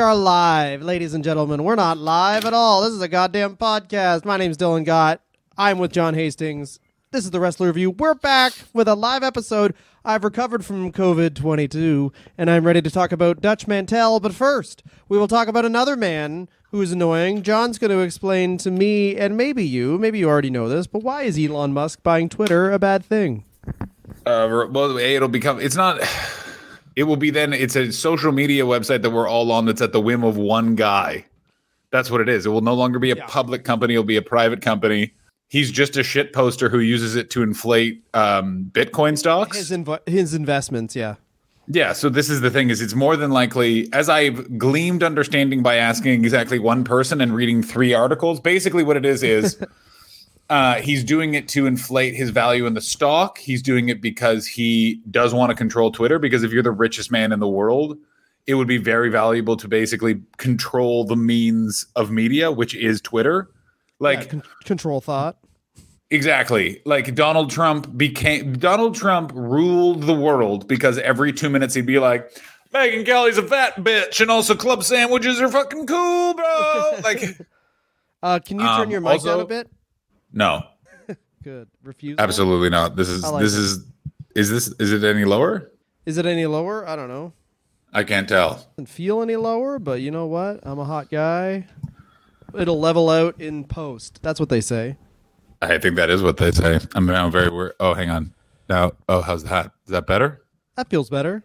Are live, ladies and gentlemen. We're not live at all. This is a goddamn podcast. My name's Dylan Gott. I'm with John Hastings. This is the Wrestler Review. We're back with a live episode. I've recovered from COVID 22 and I'm ready to talk about Dutch Mantel. But first, we will talk about another man who is annoying. John's going to explain to me and maybe you, maybe you already know this, but why is Elon Musk buying Twitter a bad thing? Uh, well, it'll become. It's not. It will be then. It's a social media website that we're all on. That's at the whim of one guy. That's what it is. It will no longer be a Yeah. public company. It'll be a private company. He's just a shit poster who uses it to inflate um, Bitcoin stocks. His, inv- his investments, yeah. Yeah, so this is the thing is it's more than likely as I've gleamed understanding by asking exactly one person and reading three articles, basically what it is is uh, he's doing it to inflate his value in the stock. He's doing it because he does want to control Twitter because if you're the richest man in the world, it would be very valuable to basically control the means of media, which is Twitter. Like Yeah, con- control thought. Exactly. Like Donald Trump became Donald Trump ruled the world because every two minutes he'd be like, Megyn Kelly's a fat bitch, and also club sandwiches are fucking cool, bro. Like, Uh, can you turn Um, your mic down a bit? No, Good. Refuse. absolutely not. This is like this it. is is this is it any lower? Is it any lower? I don't know. I can't tell. Doesn't feel any lower, but you know what? I'm a hot guy. It'll level out in post. That's what they say. I think that is what they say. I'm now very worried. Oh, hang on. Now, oh, how's that? Is that better? That feels better.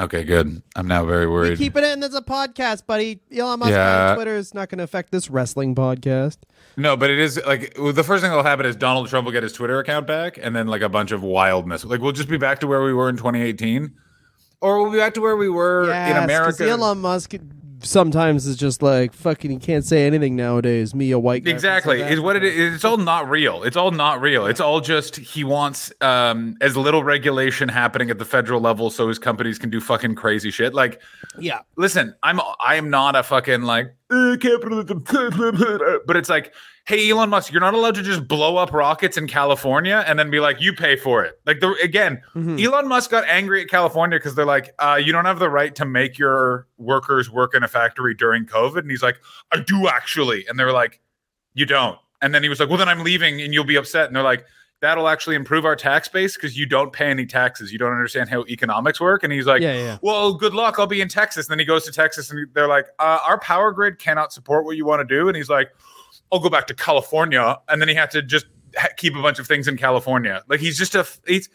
Okay, good. I'm now very worried. keeping it in as a podcast, buddy. Elon Musk Yeah. on Twitter is not going to affect this wrestling podcast. No, but it is like the first thing that'll happen is Donald Trump will get his Twitter account back, and then like a bunch of wildness. Like we'll just be back to where we were in 2018, or we'll be back to where we were in America. Elon Musk sometimes is just like fucking. He can't say anything nowadays. Me, a white guy. Exactly, is what it is. It's all not real. It's all not real. It's all just he wants um, as little regulation happening at the federal level, so his companies can do fucking crazy shit. Like, Yeah. listen, I'm I am not a fucking like "Uh, capitalism, but it's like, hey, Elon Musk, you're not allowed to just blow up rockets in California and then be like, you pay for it. Like the again, Mhm. Elon Musk got angry at California because they're like, uh, you don't have the right to make your workers work in a factory during COVID, and he's like, I do actually, and they're like, you don't. And then he was like, well, then I'm leaving, and you'll be upset, and they're like. That'll actually improve our tax base because you don't pay any taxes. You don't understand how economics work. And he's like, Yeah, yeah, well, good luck. I'll be in Texas. And then he goes to Texas and they're like, uh, our power grid cannot support what you want to do. And he's like, I'll go back to California. And then he had to just ha- keep a bunch of things in California. Like he's just a, he's,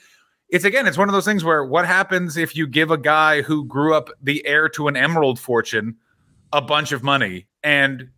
it's again, it's one of those things where what happens if you give a guy who grew up the heir to an emerald fortune a bunch of money and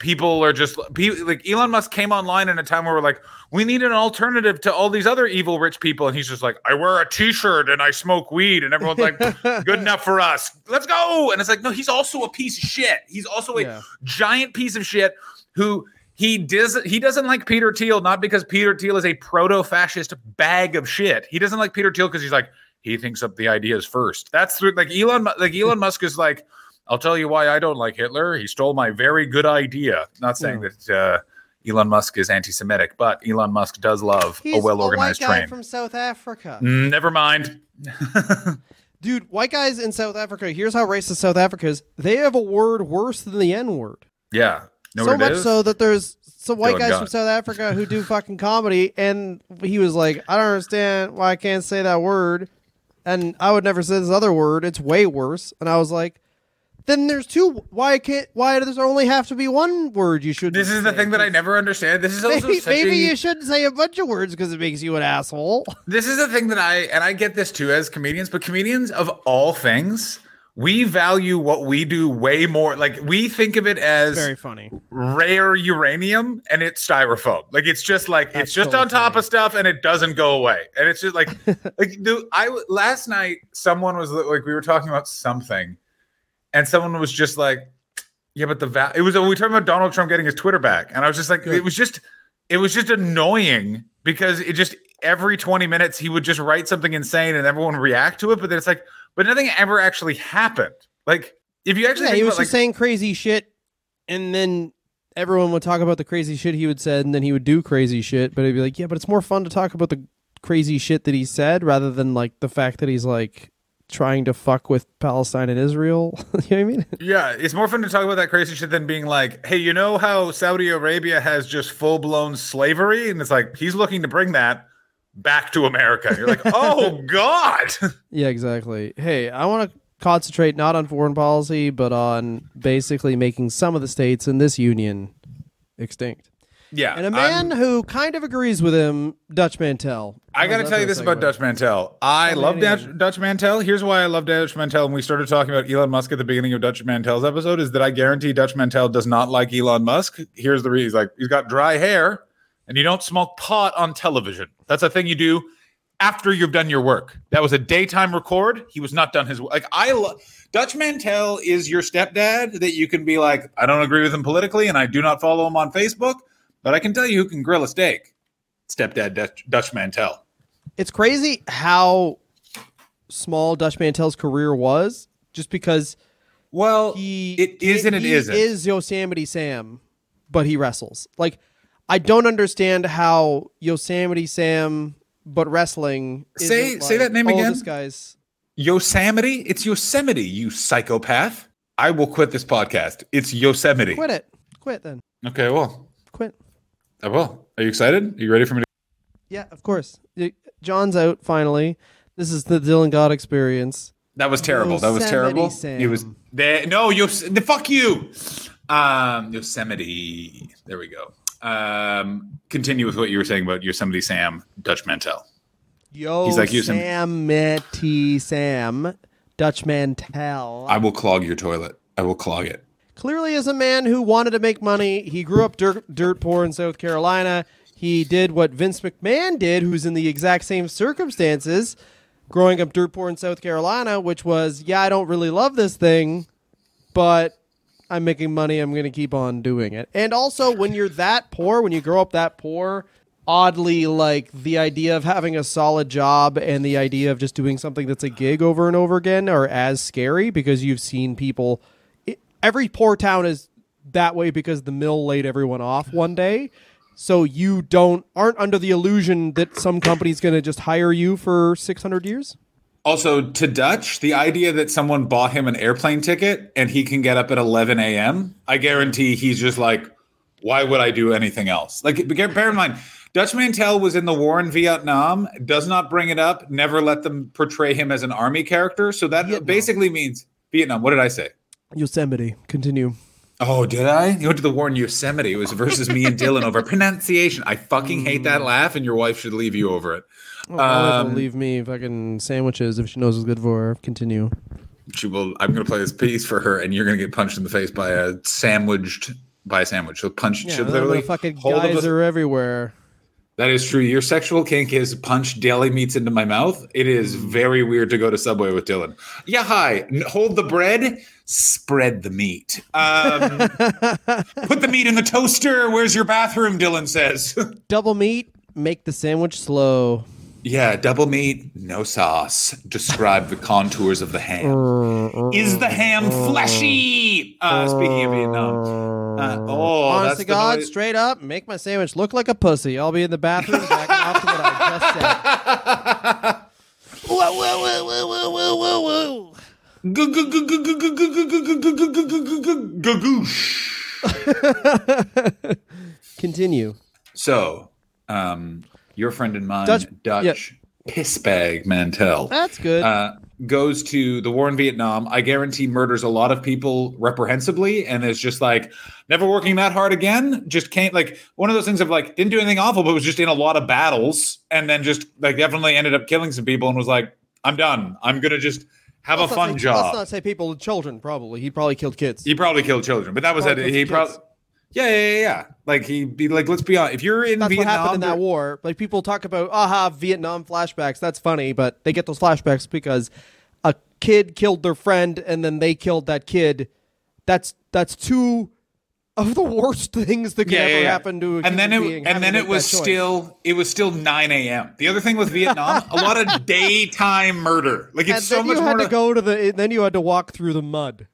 people are just people like Elon Musk came online in a time where we're like, we need an alternative to all these other evil rich people. And he's just like, I wear a t-shirt and I smoke weed. And everyone's like, good enough for us. Let's go. And it's like, no, he's also a piece of shit. He's also a Yeah. giant piece of shit who he does he doesn't like Peter Thiel, not because Peter Thiel is a proto-fascist bag of shit. He doesn't like Peter Thiel because he's like, he thinks up the ideas first. That's through like Elon like Elon Musk is like, I'll tell you why I don't like Hitler. He stole my very good idea. Not saying Yeah. that uh Elon Musk is anti-Semitic, but Elon Musk does love He's a well-organized white guy train. from South Africa. Mm, Never mind. Dude, white guys in South Africa, here's how racist South Africa is. They have a word worse than the N word. Yeah. Know so much is? so that there's some white Dylan guys from South Africa who do fucking comedy, and he was like, I don't understand why I can't say that word. And I would never say this other word. It's way worse. And I was like, then there's two. Why can't? Why does there only have to be one word you should? This is the thing that I never understand. This is also Maybe, maybe a, you shouldn't say a bunch of words because it makes you an asshole. This is the thing that I and I get this too as comedians, but comedians of all things, we value what we do way more. Like we think of it as Very funny. rare uranium and it's styrofoam. Like it's just like That's it's just totally on top funny. of stuff and it doesn't go away. And it's just like like dude, I last night someone was like we were talking about something and someone was just like yeah, but the va- it was we were talking about Donald Trump getting his Twitter back and I was just like Good. it was just it was just annoying because it just every 20 minutes he would just write something insane and everyone would react to it but then it's like but nothing ever actually happened. Like if you actually Yeah, he was about, just like, saying crazy shit, and then everyone would talk about the crazy shit he would said, and then he would do crazy shit. But it'd be like, "Yeah, but it's more fun to talk about the crazy shit that he said rather than like the fact that he's like trying to fuck with Palestine and Israel. you know what I mean? Yeah, it's more fun to talk about that crazy shit than being like, hey, you know how Saudi Arabia has just full blown slavery? And it's like, he's looking to bring that back to America. You're like, oh, God. Yeah, exactly. Hey, I want to concentrate not on foreign policy, but on basically making some of the states in this union extinct. Yeah. And a I'm- man who kind of agrees with him, Dutch Mantel. I got to tell you this about? Dutch Mantel. I me love Dutch. Dutch Mantel. Here's why I love Dutch Mantel. And we started talking about Elon Musk at the beginning of Dutch Mantel's episode, is that I guarantee Dutch Mantel does not like Elon Musk. Here's the reason: he's like he's got dry hair, and you don't smoke pot on television. That's a thing you do after you've done your work. That was a daytime record. He was not done his work. like. I love Dutch Mantel is your stepdad that you can be like, I don't agree with him politically, and I do not follow him on Facebook, but I can tell you who can grill a steak. Stepdad Dutch, Dutch Mantel. It's crazy how small Dutch Mantel's career was, just because Well, he it is and it he isn't. is Yosemite Sam, but he wrestles. Like I don't understand how Yosemite Sam, but wrestling. Say- isn't say that name oh, again. This guy's Yosemite? It's Yosemite, you psychopath. I will quit this podcast. It's Yosemite. quit it. Quit then. Okay, well, Quit. I will. Are you excited? Are you ready for me to? Yeah, of course. John's out finally. This is the Dylan Gott experience. That was terrible. That was terrible. Sam. It was. There, no, Yos- the fuck you. Um, Yosemite. There we go. Um, continue with what you were saying about Yosemite Sam, Dutch Mantel. Yo, He's like Yosemite. Yosemite Sam, Dutch Mantel. I will clog your toilet. I will clog it. clearly as a man who wanted to make money. He grew up dirt, dirt poor in South Carolina. He did what Vince McMahon did, who's in the exact same circumstances, growing up dirt poor in South Carolina, which was, yeah, I don't really love this thing, but I'm making money. I'm going to keep on doing it. And also, when you're that poor, when you grow up that poor, oddly, like the idea of having a solid job and the idea of just doing something that's a gig over and over again are as scary because you've seen people. It, every poor town is that way because the mill laid everyone off one day. So you don't aren't under the illusion that some company's going to just hire you for 600 years. Also, to Dutch, the idea that someone bought him an airplane ticket and he can get up at 11 a.m., I guarantee he's just like, why would I do anything else? Like, bear in mind, Dutch Mantel was in the war in Vietnam, does not bring it up, never let them portray him as an army character. So that Vietnam. basically means Vietnam. What did I say? Yosemite. Continue. Oh, did I? You went to the war in Yosemite. It was versus me and Dylan over pronunciation. I fucking hate that laugh, and your wife should leave you over it. Oh, my wife will Um, leave me fucking sandwiches if she knows what's good for her. Continue. She will. I'm going to play this piece for her, and you're going to get punched in the face by a sandwiched by a sandwich. She'll punch. Yeah, she'll literally fucking hold guys a- are everywhere. That is true. Your sexual kink is punch deli meats into my mouth. It is Hmm. very weird to go to Subway with Dylan. Yeah, hi. Hold the bread. Spread the meat. Um, put the meat in the toaster. Where's your bathroom? Dylan says. Double meat, make the sandwich slow. Yeah, double meat, no sauce. Describe the contours of the ham. Is the ham fleshy? Uh, speaking of Vietnam. Uh, oh, Honest that's to God, noise- straight up, make my sandwich look like a pussy. I'll be in the bathroom jacking off to what I just said. Whoa, whoa, whoa, whoa, whoa, whoa, whoa. Gagoosh. Continue. So, um, your friend and mine, Dutch- Dutch, pissbag Mantel, That's good. uh, goes to the war in Vietnam. I guarantee murders a lot of people reprehensibly, and is just like never working that hard again. Just can't like one of those things of like didn't do anything awful, but was just in a lot of battles, and then just like definitely ended up killing some people, and was like, I'm done. I'm gonna just have Let's a fun say- job. Let's not say people, children, probably. He probably killed kids. He probably killed children, but that was it. He probably. Yeah, yeah, yeah, yeah. Like he'd be like, let's be honest. If you're in That's Vietnam, what happened in that war. Like people talk about, aha, Vietnam flashbacks. That's funny, but they get those flashbacks because a kid killed their friend and then they killed that kid. That's that's two of the worst things that could yeah, ever yeah, happen to a and then it and then it was still it was still 9 a.m. The other thing with Vietnam, a lot of daytime murder. Like it's And so much you had more. to go to the. Then you had to walk through the mud.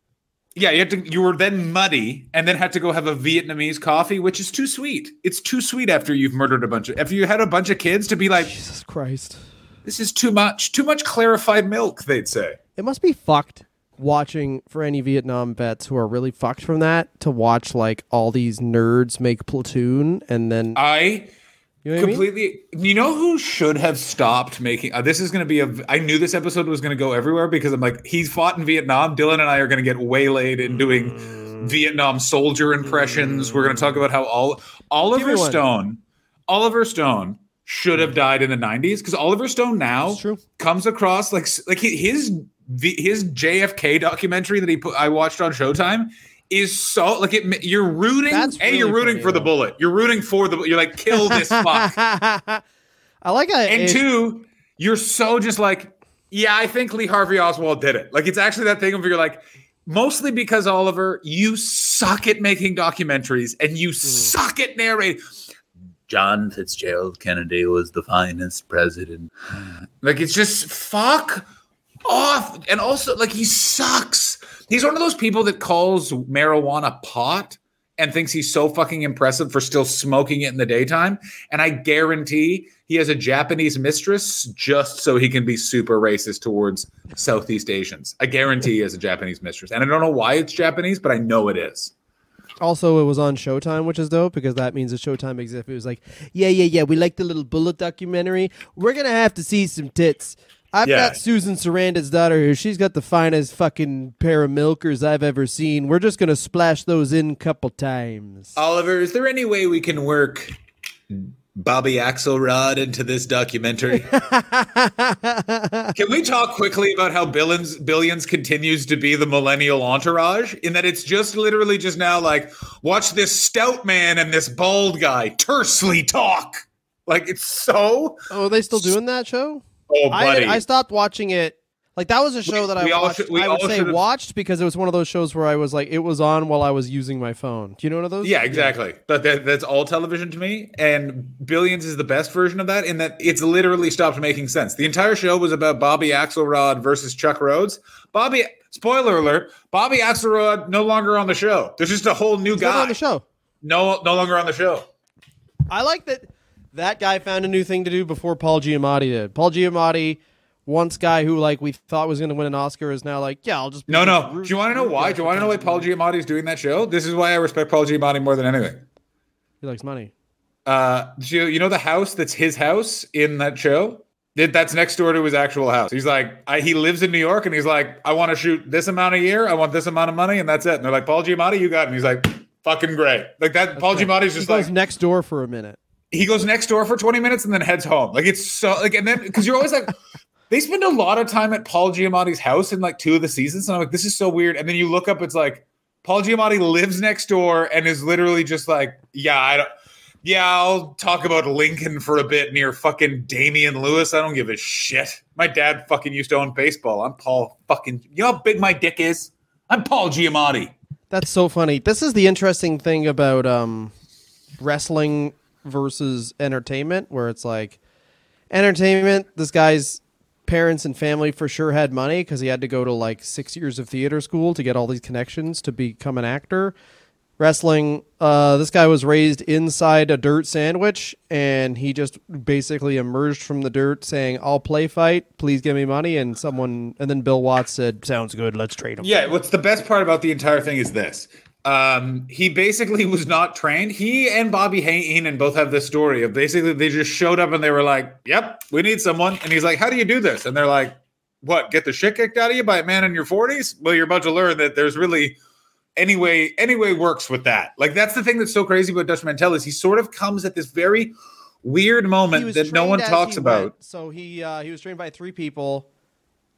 Yeah, you had to. You were then muddy, and then had to go have a Vietnamese coffee, which is too sweet. It's too sweet after you've murdered a bunch of. After you had a bunch of kids to be like, Jesus Christ. This is too much. Too much clarified milk, they'd say. It must be fucked watching for any Vietnam vets who are really fucked from that to watch like all these nerds make platoon and then I you know what I mean? completely you know who should have stopped making uh, this is going to be a i knew this episode was going to go everywhere because i'm like he's fought in vietnam dylan and i are going to get waylaid in doing Mm. vietnam soldier impressions we're going to talk about how all oliver Give me one. stone oliver stone should have died in the 90s because oliver stone now comes across like like his his jfk documentary that he put i watched on showtime is so like it you're rooting That's hey you're rooting funny, for the bullet you're rooting for the you're like kill this fuck I like how and it- two, you're so just like, yeah, I think Lee Harvey Oswald did it. Like it's actually that thing of you're like, mostly because Oliver, you suck at making documentaries and you mm-hmm. suck at narrating. John Fitzgerald Kennedy was the finest president. Like it's just fuck off. And also, like he sucks. He's one of those people that calls marijuana pot and thinks he's so fucking impressive for still smoking it in the daytime. And I guarantee he has a Japanese mistress just so he can be super racist towards Southeast Asians. I guarantee he has a Japanese mistress. And I don't know why it's Japanese, but I know it is. Also, it was on Showtime, which is dope because that means that Showtime exists. Was like, yeah, yeah, yeah, we like the little bullet documentary. We're gonna have to see some tits. I've Yeah. got Susan Sarandon's daughter here. She's got the finest fucking pair of milkers I've ever seen. We're just gonna splash those in a couple times. Oliver, is there any way we can work Bobby Axelrod into this documentary? can we talk quickly about how Billions Billions continues to be the millennial entourage? In that it's just literally just now like, watch this stout man and this bald guy tersely talk. Like it's so oh, are they still doing that show? Oh I, buddy. I stopped watching it. Like that was a show We- that I we all watched. should- I would all say should've- watched because it was one of those shows where I was like, it was on while I was using my phone. Do you know one of those? Yeah, exactly. But that, that's all television to me. And Billions is the best version of that in that it's literally stopped making sense. The entire show was about Bobby Axelrod versus Chuck Rhoades. Bobby, spoiler alert, Bobby Axelrod no longer on the show. There's just a whole new He's guy. on the show. No, no longer on the show. I like that that guy found a new thing to do before Paul Giamatti did. Paul Giamatti, once guy who like we thought was going to win an Oscar, is now like, yeah, I'll just No, no. Do you want to know why? Do you want to know why Paul Giamatti is doing that show? This is why I respect Paul Giamatti more than anything. He likes money. Uh, you, you know the house that's his house in that show? That- That's next door to his actual house. He's like, I, he lives in New York, and he's like, I want to shoot this amount a year. I want this amount of money, and that's it. And they're like, Paul Giamatti, you got it. And he's like, fucking great. Like that. Paul Giamatti's He just goes like next door for a minute. He goes next door for 20 minutes and then heads home. Like it's so like, and then because you're always like, they spend a lot of time at Paul Giamatti's house in like two of the seasons, and I'm like, this is so weird. And then you look up, it's like Paul Giamatti lives next door and is literally just like, yeah, I don't. Yeah, I'll talk about Lincoln for a bit near fucking Damian Lewis. I don't give a shit. My dad fucking used to own baseball. I'm Paul fucking. You know how big my dick is? I'm Paul Giamatti. That's so funny. This is the interesting thing about um, wrestling versus entertainment, where it's like entertainment. This guy's parents and family for sure had money because he had to go to like six years of theater school to get all these connections to become an actor. Wrestling, uh, this guy was raised inside a dirt sandwich, and he just basically emerged from the dirt saying, "I'll play fight. Please give me money." And someone, and then Bill Watts said, "Sounds good. Let's trade him." Yeah, what's the best part about the entire thing is this. Um, he basically was not trained. He and Bobby Heenan both have this story of basically they just showed up and they were like, "Yep, we need someone." And he's like, "How do you do this?" And they're like, "What? Get the shit kicked out of you by a man in your 40s?" Well, you're about to learn that there's really anyway anyway works with that. Like that's the thing that's so crazy about Dutch Mantel is he sort of comes at this very weird moment that no one talks about. went. So he uh, he was trained by three people,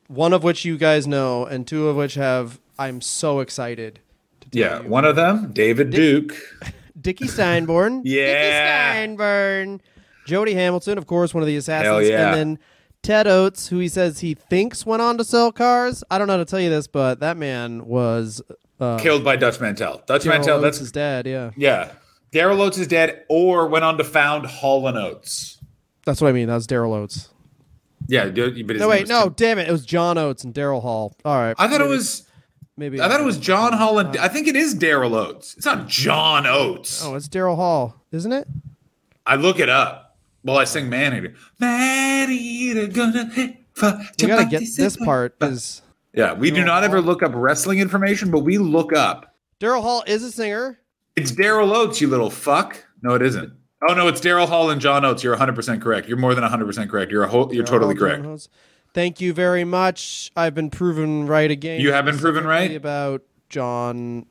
one of which you guys know, and two of which have. I'm so excited. Yeah, you. one of them, David Duke. Dickie Steinborn. Yeah. Dickie Steinborn. Jody Hamilton, of course, one of the assassins, Hell yeah. and then Ted Oates, who he says he thinks went on to sell cars. I don't know how to tell you this, but that man was uh, Killed by Dutch Mantel. Dutch Daryl Mantel, Oates' that's dad. Yeah, Yeah. Daryl Oates is dead or went on to found Hall and Oates. that's what I mean. That was Daryl Oates. Yeah, but No, wait, no, Tim- damn it, it was John Oates and Daryl Hall. All right, I thought it was maybe I thought it was John Hall and uh, I think it is Daryl Oates. It's not John Oates. Oh, it's Daryl Hall, isn't it? I look it up. Well, I sing man eater. Man eater gonna hit for gotta get this part is Yeah, we do not ever Hall. look up wrestling information, but we look up. Daryl Hall is a singer. It's Daryl Oates, you little fuck. No, it isn't. Oh no, it's Daryl Hall and John Oates. You're 100 percent correct. You're more than 100 percent correct. You're a whole, you're Daryl totally Hall, correct. John Holmes. Thank you very much. I've been proven right again. You have been proven right? about John.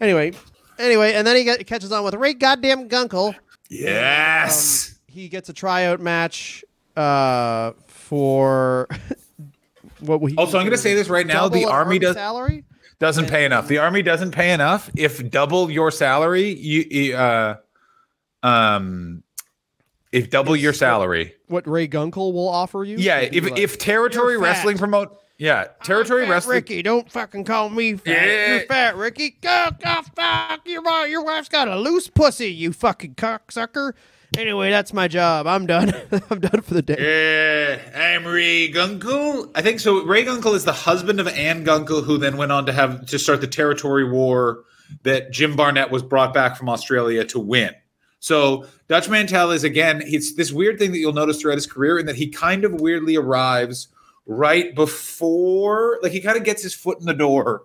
Anyway, anyway, and then he get, catches on with Ray Goddamn Gunkel. Yes. He gets a tryout match uh, for what we. Also, I'm going to say this right now: the army does salary. doesn't pay enough. The army doesn't pay enough. If double your salary, you you, uh, um, if double your salary, What Ray Gunkel will offer you? yeah. If like, if territory wrestling promote, yeah, territory I'm fat, wrestling. Ricky, don't fucking call me fat. Yeah. You're fat, Ricky. Go, go, fuck. Your, wi- your wife's got a loose pussy, you fucking cocksucker. Anyway, that's my job. I'm done. I'm done for the day. Yeah, I'm Ray Gunkel. I think so. Ray Gunkel is the husband of Ann Gunkel, who then went on to have to start the territory war that Jim Barnett was brought back from Australia to win. So Dutch Mantel is again, it's this weird thing that you'll notice throughout his career, in that he kind of weirdly arrives right before, like he kind of gets his foot in the door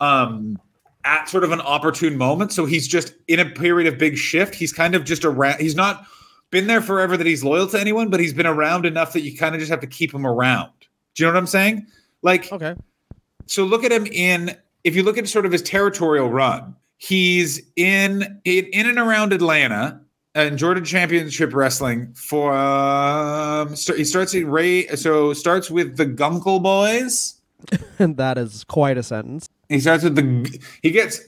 um, at sort of an opportune moment. So he's just in a period of big shift. He's kind of just around. He's not been there forever that he's loyal to anyone, but he's been around enough that you kind of just have to keep him around. Do you know what I'm saying? Like, Okay. so look at him in if you look at sort of his territorial run he's in in, in and around atlanta and georgia championship wrestling for um, st- he starts in ray so starts with the Gunkel boys And that is quite a sentence. he starts with the he gets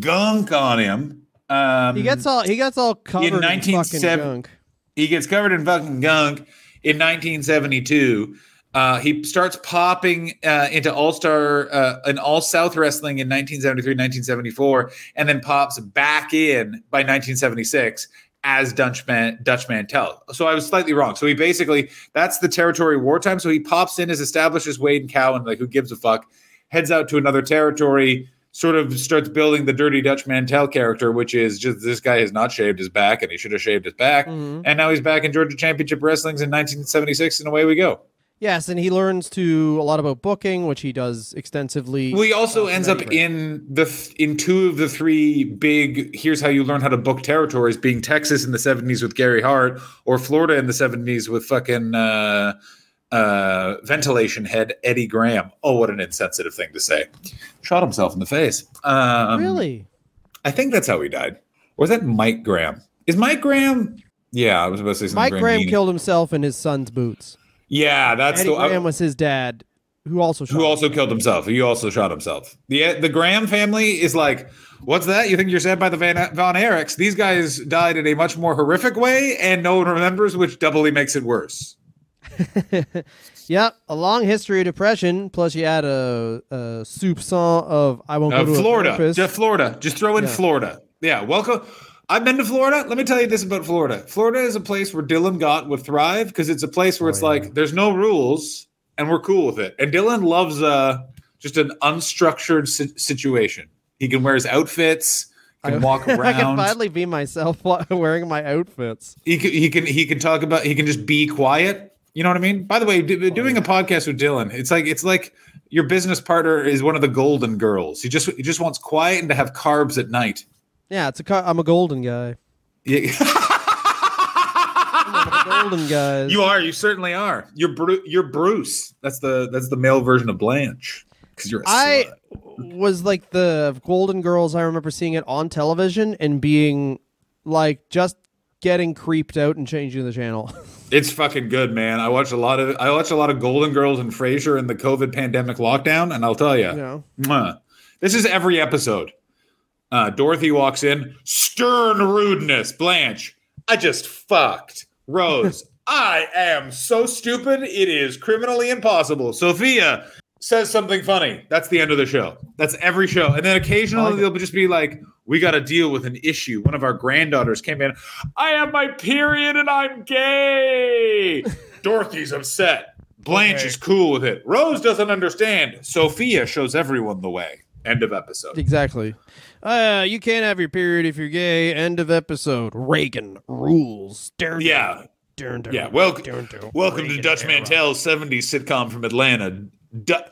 gunk on him um He gets all he gets all covered in, fucking 1970 gunk. he gets covered in fucking gunk in 1972. Uh, he starts popping uh, into All Star uh, an All South Wrestling in 1973, 1974, and then pops back in by 1976 as Dutch Man, Dutch Mantel. So I was slightly wrong. So he basically that's the territory wartime. So he pops in as establishes Wayne Keown, like who gives a fuck, heads out to another territory, sort of starts building the dirty Dutch Mantel character, which is just this guy has not shaved his back and he should have shaved his back. Mhm. And now he's back in Georgia Championship Wrestlings in 1976, and away we go. Yes, and he learns to a lot about booking, which he does extensively. Well, he also ends up in the th- in two of the three big. Here's how you learn how to book territories: being Texas in the 70s with Gary Hart, or Florida in the 70s with fucking uh, uh, ventilation head Eddie Graham. Oh, what an insensitive thing to say! Shot himself in the face. Um, really. I think that's how he died. Or was that Mike Graham? Is Mike Graham? Yeah, I was about to say something. Mike Graham mean. killed himself in his son's boots. Yeah, that's Eddie the. I- Graham was his dad, who also shot who him. also killed himself. He also shot himself. The the Graham family is like, what's that? You think you're saved by the Van Von Erichs? These guys died in a much more horrific way, and no one remembers, which doubly makes it worse. Yep, a long history of depression. Plus, you add a, a soupçon of I won't Uh, go to Florida, a therapist. just Florida. Just throw in Yeah. Florida. Yeah, welcome. I've been to Florida. Let me tell you this about Florida. Florida is a place where Dylan Gott would thrive because it's a place where Oh, it's yeah. like there's no rules and we're cool with it. And Dylan loves uh just an unstructured si- situation. He can wear his outfits, can walk around. I can finally be myself while wearing my outfits. he can he can he can talk about he can just be quiet you know what i mean by the way d- doing a podcast with dylan it's like it's like your business partner is one of the golden girls he just he just wants quiet and to have carbs at night Yeah, it's a. co- I'm a golden guy. Yeah. I'm a golden guy. you are you certainly are you're Bru- you're bruce that's the that's the male version of blanche because you're a I slut. was like the Golden Girls. I remember seeing it on television and being like just getting creeped out and changing the channel. It's fucking good, man. I watched a lot of I watched a lot of Golden Girls and Frasier in the COVID pandemic lockdown, and I'll tell you, Mwah. This is every episode. Uh, Dorothy walks in, stern rudeness. Blanche, I just fucked. Rose, I am so stupid, it is criminally impossible. Sophia says something funny. That's the end of the show. That's every show. And then occasionally they'll just be like, we got to deal with an issue. One of our granddaughters came in. I have my period and I'm gay. Dorothy's upset. Blanche Okay. is cool with it. Rose doesn't understand. Sophia shows everyone the way. End of episode. exactly. Uh, you can't have your period if you're gay. End of episode. Reagan rules. Yeah. Yeah, welcome, welcome to Dutch Mantel's 70s sitcom from Atlanta. Du-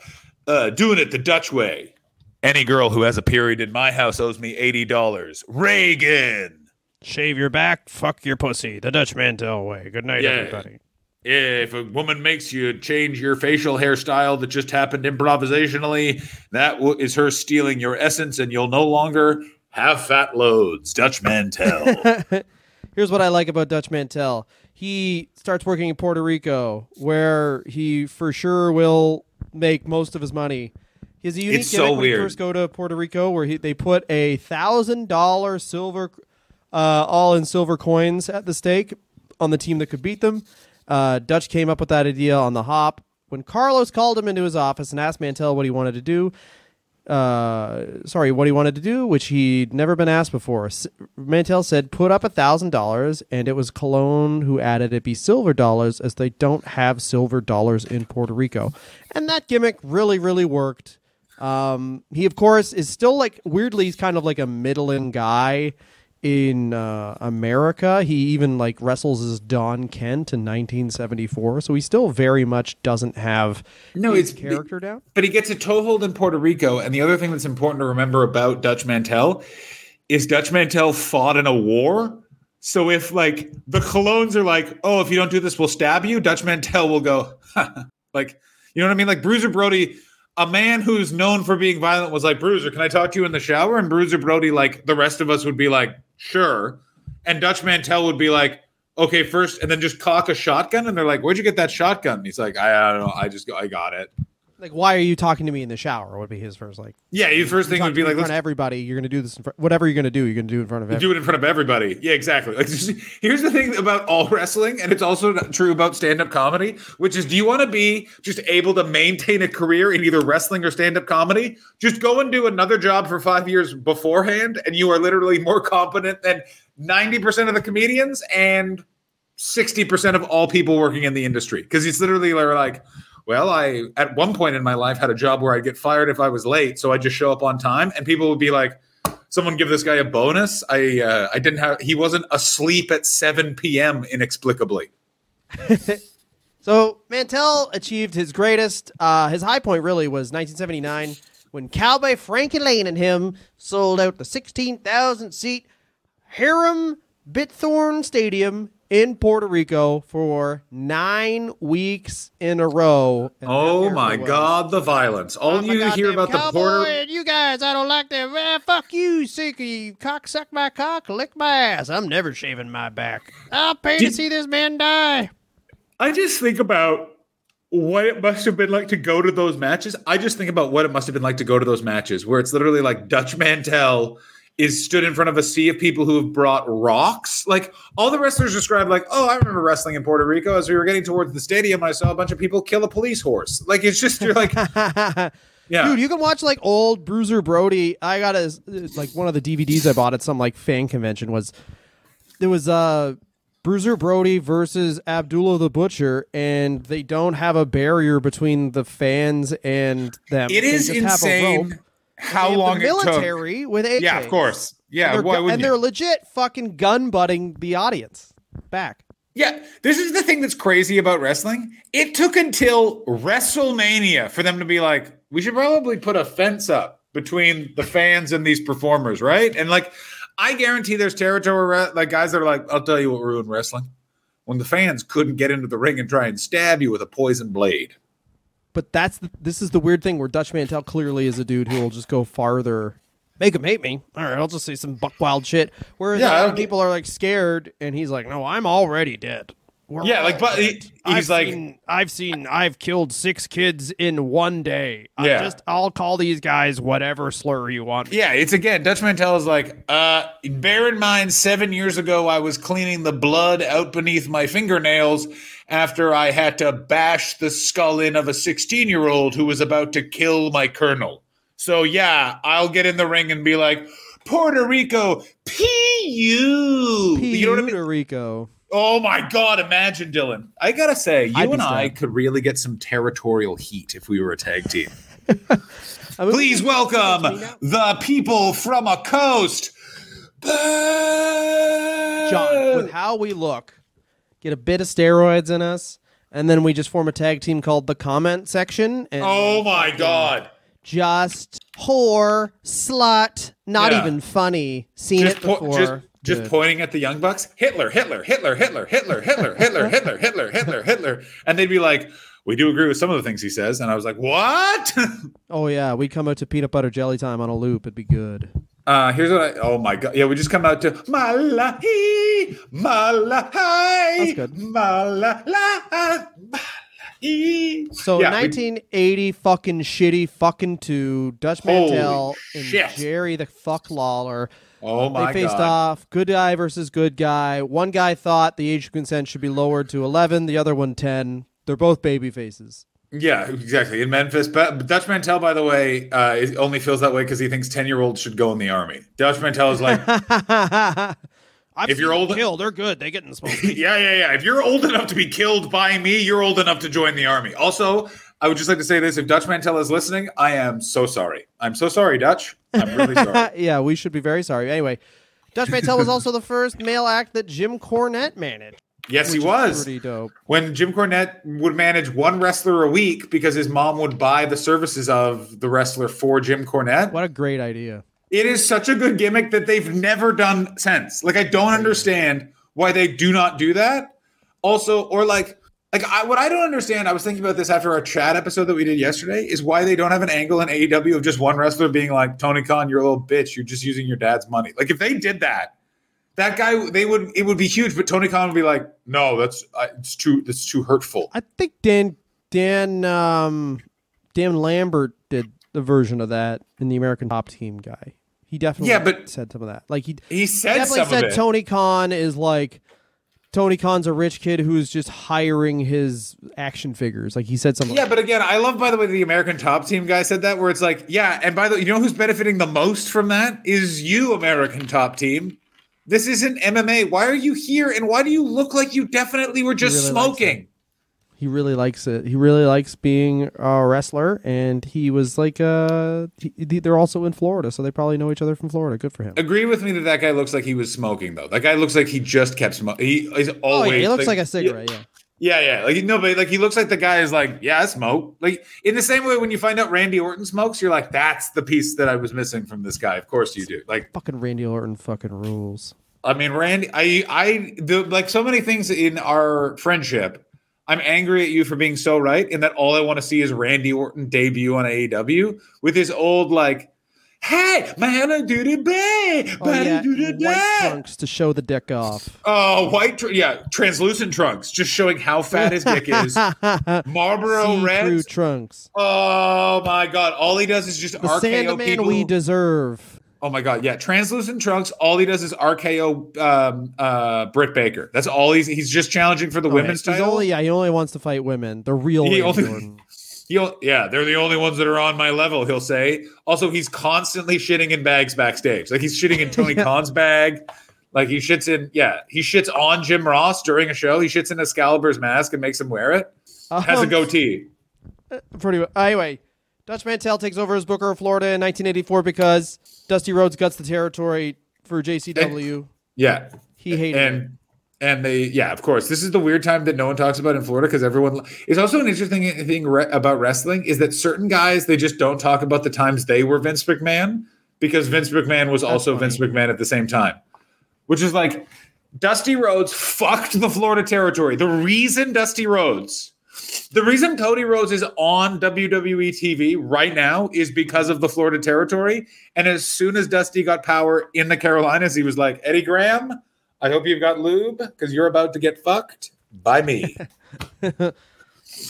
uh, doing it the Dutch way. Any girl who has a period in my house owes me $80. Reagan. Shave your back, fuck your pussy. The Dutch Mantel way. Good night, Yeah. everybody. If a woman makes you change your facial hairstyle that just happened improvisationally, that w- is her stealing your essence, and you'll no longer have fat loads. Dutch Mantel. Here's what I like about Dutch Mantel. He starts working in Puerto Rico, where he for sure will make most of his money. He has a unique It's so when weird. first go to Puerto Rico, where he, they put a thousand dollar silver, uh, all in silver coins at the stake on the team that could beat them. Uh, Dutch came up with that idea on the hop when Carlos called him into his office and asked Mantel what he wanted to do uh, sorry, what he wanted to do, which he'd never been asked before. S- Mantel said, put up a thousand dollars, and it was Colón who added it be silver dollars, as they don't have silver dollars in Puerto Rico, and that gimmick really, really worked. Um, he of course is still like weirdly, he's kind of like a middling guy in uh, America. He even like wrestles as Don Kent in 1974, so he still very much doesn't have No, his character down. but he gets a toehold in Puerto Rico. And the other thing that's important to remember about Dutch Mantel is Dutch Mantel fought in a war. So if like the Colóns are like, oh, if you don't do this, we'll stab you, Dutch Mantel will go, like, you know what I mean? Like Bruiser Brody, a man who's known for being violent was like, Bruiser, can I talk to you in the shower? And Bruiser Brody, like the rest of us would be like, sure. And Dutch Mantel would be like, okay, first, and then just cock a shotgun. And they're like, where'd you get that shotgun? And he's like, I, I don't know. I just, I got it. Like, why are you talking to me in the shower? Would be his first like. Yeah, your first thing would be like, in front of everybody. You're gonna do this. In front, whatever you're gonna do, you're gonna do in front of everybody. do it in front of everybody. Yeah, exactly. Like, here's the thing about all wrestling, and it's also true about stand-up comedy, which is, do you want to be just able to maintain a career in either wrestling or stand-up comedy? Just go and do another job for five years beforehand, and you are literally more competent than ninety percent of the comedians and sixty percent of all people working in the industry. Because it's literally like. Well, I at one point in my life had a job where I'd get fired if I was late, so I just show up on time, and people would be like, someone give this guy a bonus. I uh, I didn't have he wasn't asleep at 7 p.m. inexplicably. So Mantel achieved his greatest, uh, his high point really was 1979 when Cowboy Frankie Lane and him sold out the 16,000 seat Hiram Bithorn Stadium in Puerto Rico for nine weeks in a row. Oh my was. God, the violence! All you hear about the Puerto and you guys, I don't like that. Eh, fuck you, sicky cock, suck my cock, lick my ass. I'm never shaving my back. I'll pay to see this man die. I just think about what it must have been like to go to those matches. I just think about what it must have been like to go to those matches where it's literally like Dutch Mantel is stood in front of a sea of people who have brought rocks. Like all the wrestlers described, like, oh, I remember wrestling in Puerto Rico. As we were getting towards the stadium, I saw a bunch of people kill a police horse. Like it's just you're like, yeah, Dude, you can watch like old Bruiser Brody. I got a like one of the DVDs I bought at some like fan convention was there was uh Bruiser Brody versus Abdullah the Butcher, and they don't have a barrier between the fans and them. it They is just have a rope. insane how long the it took. military with AKs. Yeah, of course. Yeah, And they're, gu- and they're legit fucking gun butting the audience back. Yeah, this is the thing that's crazy about wrestling. It took until WrestleMania for them to be like, we should probably put a fence up between the fans and these performers, right? And like, I guarantee there's territory like guys that are like, I'll tell you what ruined wrestling when the fans couldn't get into the ring and try and stab you with a poison blade. But that's the, this is the weird thing where Dutch Mantel clearly is a dude who will just go farther, make him hate me. All right, I'll just say some buck wild shit. Whereas Yeah, other people are like scared, and he's like, "No, I'm already dead." We're Yeah, like, but he- he's I've like- seen, I've seen, I've killed six kids in one day. I Yeah. just, I'll call these guys whatever slur you want. Yeah, it's again, Dutch Mantel is like, uh, bear in mind, seven years ago, I was cleaning the blood out beneath my fingernails after I had to bash the skull in of a 16 year old who was about to kill my colonel. So, yeah, I'll get in the ring and be like, Puerto Rico, P.U. You know what I mean? Puerto Rico. Oh my God, imagine, Dylan. I gotta say, you I'd and I could really get some territorial heat if we were a tag team. Please welcome the people from a coast. John, with how we look, get a bit of steroids in us, and then we just form a tag team called the Comment Section. And Oh my god. Just whore, slut, not Yeah. even funny. Seen Just, it po- before. just, just pointing at the young bucks. Hitler, Hitler, Hitler, Hitler, Hitler, Hitler, Hitler, Hitler, Hitler, Hitler, Hitler, and they'd be like, "We do agree with some of the things he says," and I was like, "What?" oh yeah, we come out to peanut butter jelly time on a loop. It'd be good. Uh, here's what I. Oh my god! Yeah, we just come out to Malahi, Malahi. Malahi. So Yeah, we- 1980 fucking shitty fucking two Dutch Mantel and. Jerry the fuck Lawler. Oh my god! They faced god! off good guy versus good guy. One guy thought the age of consent should be lowered to 11, the other one 10. They're both baby faces. Yeah, exactly. In Memphis, but Dutch Mantel, by the way, uh, only feels that way because he thinks ten year olds should go in the army. Dutch Mantel is like, I've If you're old- them kill, they're good. They get in the smoke. yeah, yeah, yeah. If you're old enough to be killed by me, you're old enough to join the army. Also, I would just like to say this: if Dutch Mantel is listening, I am so sorry. I'm so sorry, Dutch. I'm really sorry. yeah, we should be very sorry. Anyway, Dutch Mantel was also the first male act that Jim Cornette managed. Yes, he was. pretty dope. when Jim Cornette would manage one wrestler a week because his mom would buy the services of the wrestler for Jim Cornette. What a great idea. It is such a good gimmick that they've never done since. Like I don't understand why they do not do that. Also, or like like I, what I don't understand, I was thinking about this after our chat episode that we did yesterday, is why they don't have an angle in AEW of just one wrestler being like, Tony Khan, you're a little bitch. You're just using your dad's money. Like if they did that, that guy, they would it would be huge. But Tony Khan would be like, no, that's uh, it's too that's too hurtful. I think Dan Dan um Dan Lambert did the version of that in the American Top Team guy. He definitely Yeah, but- said some of that. Like he He said definitely some said. Tony Khan is like Tony Khan's a rich kid who's just hiring his action figures. Like he said something. Yeah, but again, I love by the way the American Top Team guy said that, where it's like, yeah, and by the way, you know who's benefiting the most from that is you, American Top Team. This isn't MMA. Why are you here, and why do you look like you definitely were just really smoking? He really likes it. He really likes being a wrestler, and he was like, uh, he, they're also in Florida, so they probably know each other from Florida. Good for him. Agree with me that that guy looks like he was smoking though. That guy looks like he just kept smoking. He is Oh yeah, he looks like a cigarette. Yeah. Yeah, yeah. Like no, but like he looks like the guy is like, yeah, I smoke. Like in the same way when you find out Randy Orton smokes, you're like, that's the piece that I was missing from this guy. Of course you do. Like Fucking Randy Orton fucking rules. I mean, Randy, I, I, the, like so many things in our friendship, I'm angry at you for being so right, and that all I want to see is Randy Orton debut on AEW with his old like, "Hey, man, I do the bay, Oh yeah, do the white trunks to show the dick off. Oh, white, tr- yeah, translucent trunks, just showing how fat his dick is. Marlboro See-through trunks. Oh my god! All he does is just The RKO Sandman people. we deserve. Oh my god, yeah, translucent trunks. All he does is RKO um, uh, Britt Baker. That's all he's he's just challenging for the women's He's title. only yeah, he only wants to fight women. The real He only- yeah, they're the only ones that are on my level. He'll say. Also, he's constantly shitting in bags backstage. Like he's shitting in Tony Yeah. Khan's bag. Like he shits in, yeah, he shits on Jim Ross during a show. He shits in Excalibur's mask and makes him wear it. Has a Um, goatee. Pretty much. Anyway, Dutch Mantel takes over as Booker of Florida in 1984 because Dusty Rhodes guts the territory for JCW. Yeah, He hated it. and and they yeah of course this is the weird time that no one talks about in florida because everyone it's also an interesting thing re- about wrestling is that certain guys they just don't talk about the times they were vince mcmahon because vince mcmahon was also funny. vince mcmahon at the same time which is like dusty rhodes fucked the florida territory the reason dusty rhodes the reason Cody Rhodes is on WWE TV right now is because of the Florida territory. And as soon as Dusty got power in the Carolinas, he was like, Eddie Graham, I hope you've got lube because you're about to get fucked by me.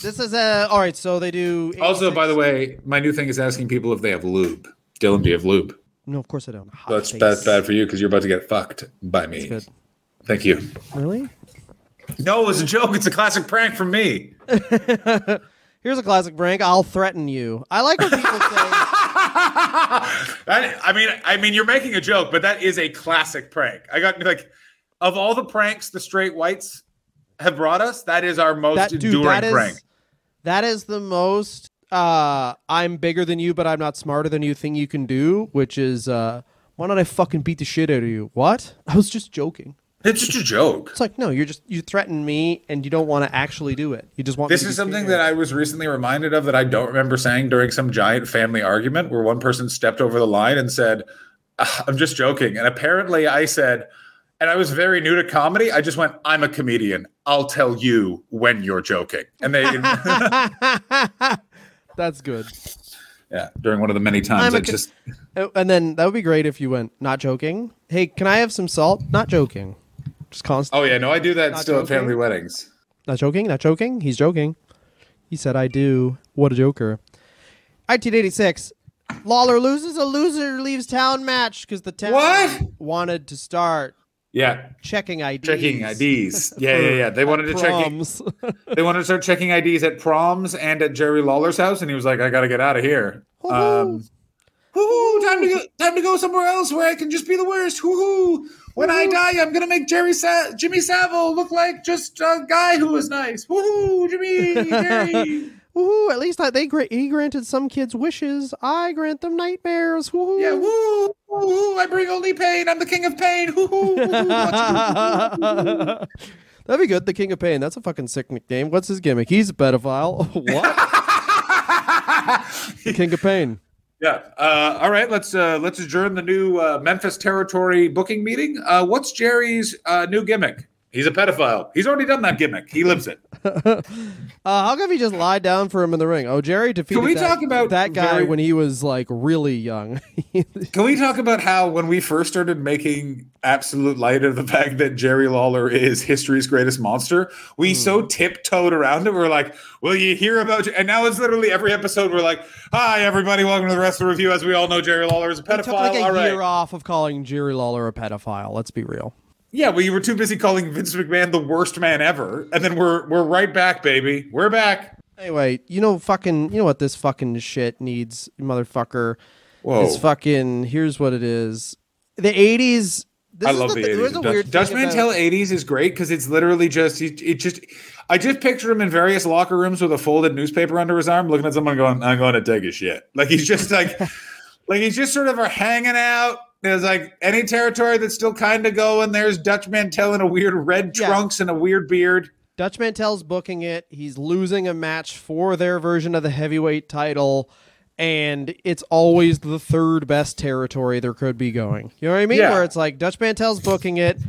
This is a all right. So they do. also, by the oh way, my new thing is asking people if they have lube. Dylan, do you have lube? no, of course I don't. Hot That's face. that's bad for you because you're about to get fucked by me. Thank you. Really? No, it was a joke. It's a classic prank from me. Here's a classic prank. I'll threaten you. I like when people say. That- I mean, I mean, you're making a joke, but that is a classic prank. I got like, of all the pranks the straight whites have brought us, that is our most that dude enduring that is prank. that is the most uh i'm bigger than you but i'm not smarter than you thing you can do which is uh why don't i fucking beat the shit out of you what i was just joking It's just a joke. It's like no, you're just you threaten me and you don't want to actually do it. You just want. This is something that I was recently reminded of that I don't remember saying during some giant family argument where one person stepped over the line and said, "Ah, "I'm just joking," and apparently I said. And I was very new to comedy. I just went, I'm a comedian. I'll tell you when you're joking. And they, That's good. yeah, during one of the many times I just, Oh, And then that would be great if you went, not joking. Hey, can I have some salt? Not joking. Just constant. oh yeah, no, I do that Not still at family weddings. Not joking. Not joking. He's joking. He said, I do. What a joker. 1986. Lawler loses a loser leaves town match because the town What? wanted to start Yeah, checking IDs. checking IDs. Yeah, yeah, yeah. They wanted to check. Proms. They wanted to start checking IDs at proms and at Jerry Lawler's house, and he was like, "I got to get out of here." Um, Woohoo! Time to go. Time to go somewhere else where I can just be the worst. Woohoo! When I die, I'm gonna make Jerry Sa- Jimmy Savile look like just a guy who was nice. Woohoo! Jimmy, Jerry. Woohoo! At least I, they gra- he granted some kids wishes. I grant them nightmares. Woohoo! yeah, woo, woo! I bring only pain. I'm the king of pain. Woohoo! woohoo. That'd be good. The King of Pain. That's a fucking sick nickname. What's his gimmick? He's a pedophile. what? the King of Pain. Yeah. Uh, all right. Let's uh, let's adjourn the new uh, Memphis territory booking meeting. Uh, what's Jerry's uh, new gimmick? He's a pedophile. He's already done that gimmick. He lives it. Uh, how come he just lied down for him in the ring? Oh, Jerry defeated Can we that, talk about that guy very- when he was like really young. Can we talk about how when we first started making absolute light of the fact that Jerry Lawler is history's greatest monster, we so tiptoed around it. We are like, "Will you hear about?" And now it's literally every episode. We're like, "Hi, everybody, welcome to the rest of the review." As we all know, Jerry Lawler is a pedophile. took like a all right. year off of calling Jerry Lawler a pedophile. Let's be real. Yeah, well, you were too busy calling Vince McMahon the worst man ever, and then we're we're right back, baby. We're back. Anyway, you know, fucking, you know what this fucking shit needs, motherfucker. Whoa. Is fucking. Here's what it is. The '80s. This I is love the, the thi- 80s. There's a Dutch, Dutch about- Mantel 80s is great because it's literally just it, it just I just picture him in various locker rooms with a folded newspaper under his arm, looking at someone going, "I'm going to take a shit." Like he's just like, like he's just sort of hanging out. There's like any territory that's still kind of going. There's Dutch Mantel in a weird red Yeah. trunks and a weird beard. Dutch Mantel's booking it. He's losing a match for their version of the heavyweight title, and it's always the third best territory there could be going. You know what I mean? Yeah. Where it's like Dutch Mantel's booking it,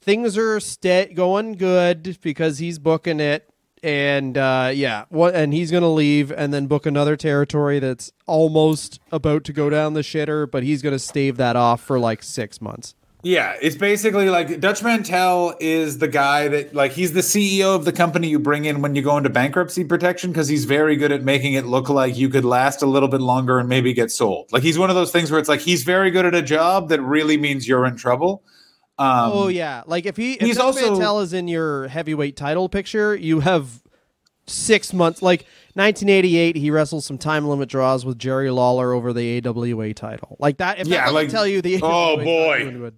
things are sta- going good because he's booking it, and uh, yeah, what? And he's gonna leave and then book another territory that's almost about to go down the shitter, but he's gonna stave that off for like six months. Yeah, it's basically like Dutch Mantel is the guy that like he's the CEO of the company you bring in when you go into bankruptcy protection because he's very good at making it look like you could last a little bit longer and maybe get sold. Like he's one of those things where it's like he's very good at a job that really means you're in trouble. Um, Oh yeah, like if he if he's Dutch also- Mantel is in your heavyweight title picture, you have six months. Like 1988, he wrestles some time limit draws with Jerry Lawler over the AWA title. Like that. If Yeah, that doesn't like- tell you the oh, AWA title, boy. you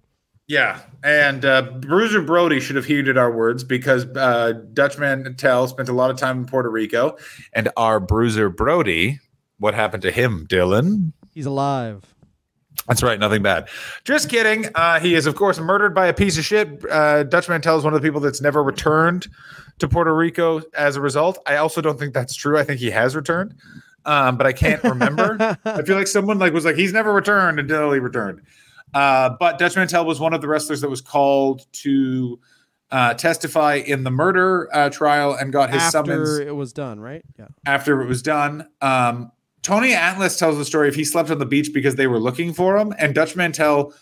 Yeah, and uh, Bruiser Brody should have heeded our words because uh, Dutch Mantel spent a lot of time in Puerto Rico, and our Bruiser Brody. What happened to him, Dylan? he's alive. That's right, nothing bad. Just kidding. Uh, he is, of course, murdered by a piece of shit. Uh, Dutch Mantel is one of the people that's never returned to Puerto Rico as a result. I also don't think that's true. I think he has returned, um, but I can't remember. I feel like someone like was like he's never returned until he returned. Uh, but Dutch Mantel was one of the wrestlers that was called to uh, testify in the murder uh, trial and got his summons. After summons it was done, right? Yeah. after it was done. Um, Tony Atlas tells the story if he slept on the beach because they were looking for him, and Dutch Mantel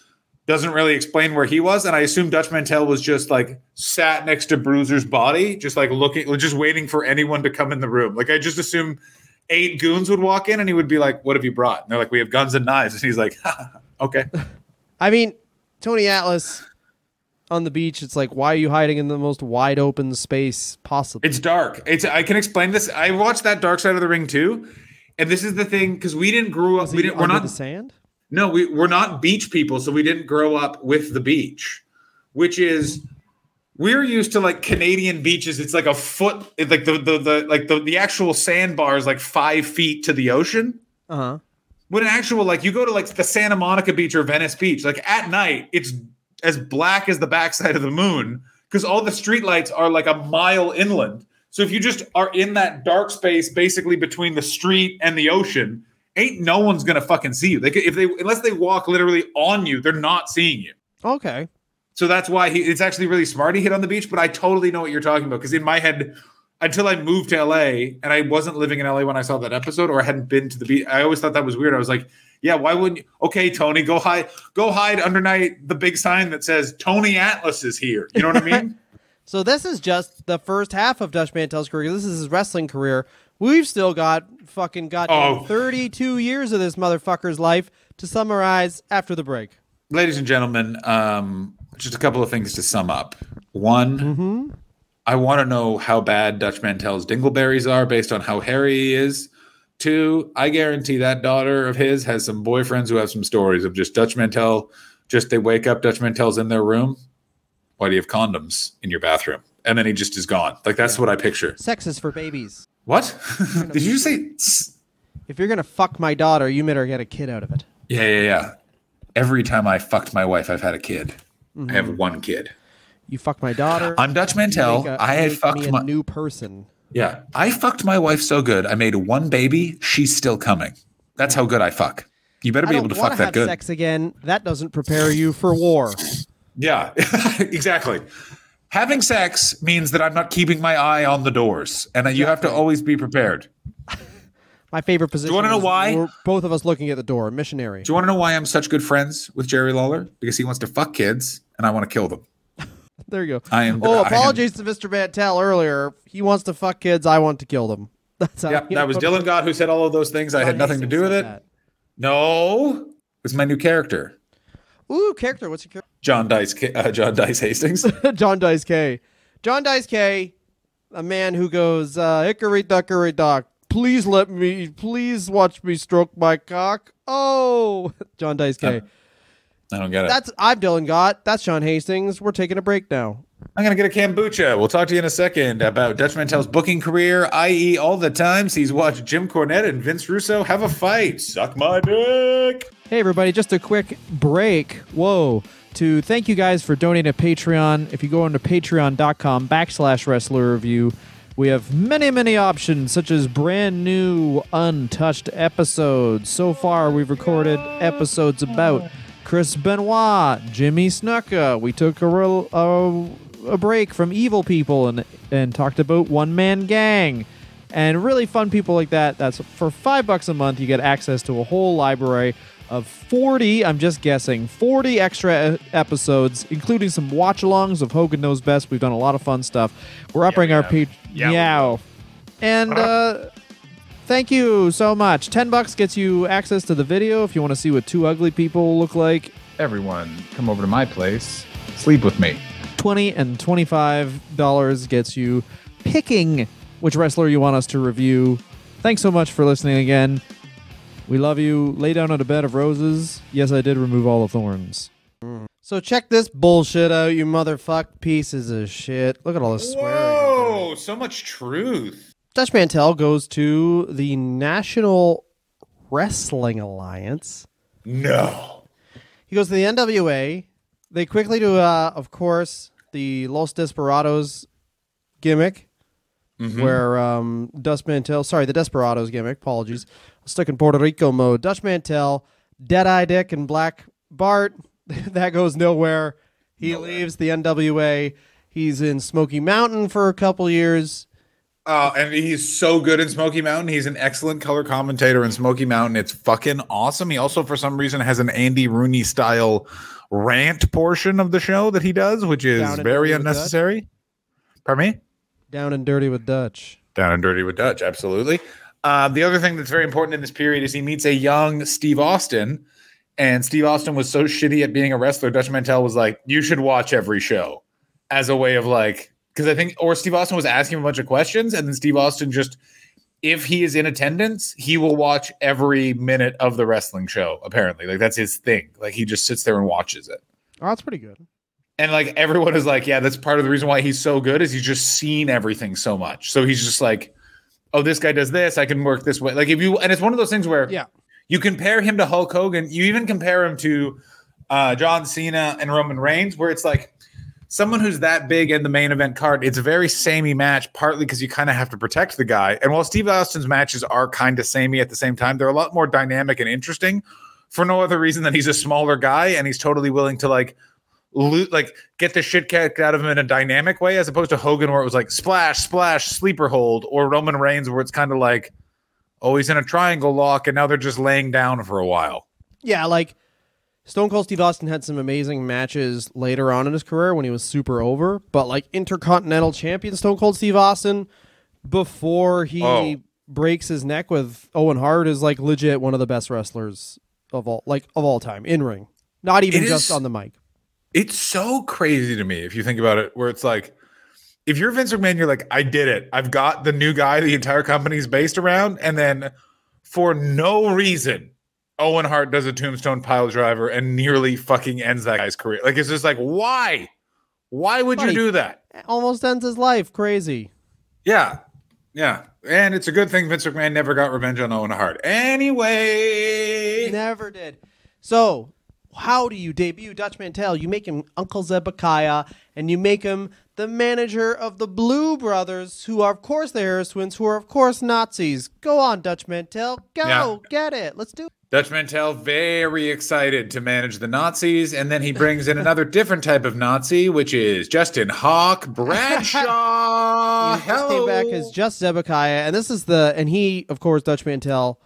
doesn't really explain where he was. And I assume Dutch Mantel was just like sat next to Bruiser's body, just like looking, just waiting for anyone to come in the room. Like I just assume eight goons would walk in and he would be like, What have you brought? And they're like, We have guns and knives. And he's like, Okay. I mean, Tony Atlas on the beach. It's like, why are you hiding in the most wide open space possible? It's dark. It's I can explain this. I watched that Dark Side of the Ring too. And this is the thing because we didn't grow up. Is We didn't. We're not the sand. No, we, we're not beach people, so we didn't grow up with the beach, which is we're used to like Canadian beaches. It's like a foot, it's like the the, the like the, the actual sandbar is like five feet to the ocean. Uh huh. When an actual like you go to like the Santa Monica beach or Venice beach, like at night, it's as black as the backside of the moon because all the streetlights are like a mile inland. So if you just are in that dark space, basically between the street and the ocean, ain't no one's gonna fucking see you. They could, if they unless they walk literally on you, they're not seeing you. Okay. So that's why he, it's actually really smart he hit on the beach. But I totally know what you're talking about because in my head, until I moved to LA and I wasn't living in LA when I saw that episode or I hadn't been to the beach, I always thought that was weird. I was like, yeah, why wouldn't you? Okay, Tony, go hide, go hide underneath the big sign that says Tony Atlas is here. You know what I mean? So this is just the first half of Dutch Mantel's career. This is his wrestling career. We've still got fucking got Oh. 32 years of this motherfucker's life to summarize after the break. Ladies and gentlemen, um, just a couple of things to sum up. One, I want to know how bad Dutch Mantel's dingleberries are based on how hairy he is. Two, I guarantee that daughter of his has some boyfriends who have some stories of just Dutch Mantel. Just they wake up, Dutch Mantel's in their room. Why do you have condoms in your bathroom? And then he just is gone. Like that's what I picture. Sex is for babies. What? Did you say? If you're gonna fuck my daughter, you better get a kid out of it. Yeah, yeah, yeah. Every time I fucked my wife, I've had a kid. I have mm-hmm. one kid. You fuck my daughter. I'm Dutch Mantel. make a- I had fucked me a my new person. yeah. I fucked my wife so good. I made one baby. She's still coming. That's how good I fuck. You better be able to fuck that good. sex again. That doesn't prepare you for war. Yeah, exactly. Having sex means that I'm not keeping my eye on the doors, and that you have to always be prepared. My favorite position. Do you wanna know why? We're both of us looking at the door. Missionary. Do you want to know why I'm such good friends with Jerry Lawler? Because he wants to fuck kids, and I want to kill them. There you go. I am- Oh, I am- apologies to Mr. Mantel earlier. He wants to fuck kids. I want to kill them. That's how. Yeah, that was Dylan Gott who said all of those things. I had nothing to do with it. No, it's my new character, Ooh, character. What's your John Dice. Uh, John Dice Hastings. John Dice K. John Dice K. A man who goes, uh, hickory dickory dock. Please let me. Please watch me stroke my cock. Oh, John Dice K. I don't get it. That's I'm Dylan Gott. That's John Hastings. We're taking a break now. I'm gonna get a kombucha. We'll talk to you in a second about Dutch Mantel's booking career, i.e., all the times he's watched Jim Cornette and Vince Russo have a fight. Suck my dick. Hey, everybody, just a quick break. Whoa. To thank you guys for donating to Patreon. If you go onto patreon.com backslash wrestler review, we have many, many options, such as brand new, untouched episodes. So far, we've recorded episodes about Chris Benoit, Jimmy Snuka. We took a, real, a, a break from evil people and, and talked about One Man Gang and really fun people like that. That's for five bucks a month. You get access to a whole library of 40, I'm just guessing, 40 extra episodes, including some watch alongs of Hogan Knows Best. We've done a lot of fun stuff. We're upping we our page. Yeah, Meow. And uh, thank you so much. 10 bucks gets you access to the video if you want to see what two ugly people look like. Everyone, come over to my place. Sleep with me. 20 and 25 dollars gets you picking which wrestler you want us to review thanks so much for listening again we love you lay down on a bed of roses yes i did remove all the thorns So check this bullshit out, you motherfuck pieces of shit. Look at all this swearing. Whoa, so much truth. Dutch Mantel goes to the National Wrestling Alliance. No. He goes to the NWA. They quickly do, uh, of course, the Los Desperados gimmick, where um, Dutch Mantel, sorry, the Desperados gimmick, apologies, stuck in Puerto Rico mode. Dutch Mantel, Deadeye Dick, and Black Bart. that goes nowhere. He leaves the NWA. He's in Smoky Mountain for a couple years. Oh, and he's so good in Smoky Mountain. He's an excellent color commentator in Smoky Mountain. It's fucking awesome. He also, for some reason, has an Andy Rooney style rant portion of the show that he does, which is very unnecessary. Pardon me? Down and dirty with Dutch. Down and dirty with Dutch, absolutely. Uh, the other thing that's very important in this period is he meets a young Steve Austin, and Steve Austin was so shitty at being a wrestler. Dutch Mantel was like, "You should watch every show," as a way of like, because I think, or Steve Austin was asking him a bunch of questions, and then Steve Austin just, if he is in attendance, he will watch every minute of the wrestling show. Apparently, like that's his thing. Like he just sits there and watches it. Oh, that's pretty good. And like everyone is like, yeah, that's part of the reason why he's so good is he's just seen everything so much. So he's just like, oh, this guy does this, I can work this way. Like if you and it's one of those things where Yeah. you compare him to Hulk Hogan, you even compare him to uh, John Cena and Roman Reigns, where it's like someone who's that big in the main event card. It's a very samey match, partly because you kind of have to protect the guy. And while Steve Austin's matches are kind of samey at the same time, they're a lot more dynamic and interesting for no other reason than he's a smaller guy and he's totally willing to like loot like get the shit kicked out of him in a dynamic way as opposed to Hogan where it was like splash splash sleeper hold or Roman Reigns where it's kind of like oh he's in a triangle lock and now they're just laying down for a while. Yeah, like Stone Cold Steve Austin had some amazing matches later on in his career when he was super over, but like Intercontinental Champion Stone Cold Steve Austin before he Oh. breaks his neck with Owen Hart is like legit one of the best wrestlers of all like of all time in ring. Not even It just is- on the mic. It's so crazy to me if you think about it, where it's like, if you're Vince McMahon, you're like, I did it. I've got the new guy the entire company's based around. And then for no reason, Owen Hart does a tombstone pile driver and nearly fucking ends that guy's career. Like, it's just like, why? Why would Buddy. you do that? Almost ends his life. Crazy. Yeah. Yeah. And it's a good thing Vince McMahon never got revenge on Owen Hart. Anyway. Never did. So, how do you debut Dutch Mantel? You make him Uncle Zebekiah, and you make him the manager of the Blu Brothers, who are, of course, the Harris twins, who are, of course, Nazis. Go on, Dutch Mantel. Go. Yeah. Get it. Let's do it. Dutch Mantel very excited to manage the Nazis, and then he brings in another different type of Nazi, which is Justin Hawk Bradshaw. He came back as just Zebekiah, and this is the and he, of course, Dutch Mantel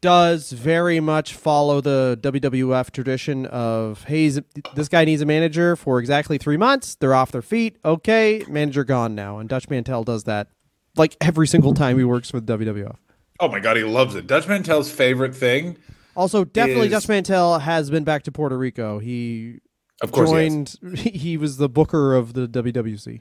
does very much follow the WWF tradition of hey, this guy needs a manager for exactly three months. They're off their feet. Okay, manager gone now, and Dutch Mantel does that like every single time he works with WWF. oh my god, he loves it. Dutch Mantel's favorite thing, Also, definitely Is- Dutch Mantel has been back to Puerto Rico. He of course, he joined. He, was the booker of the WWC.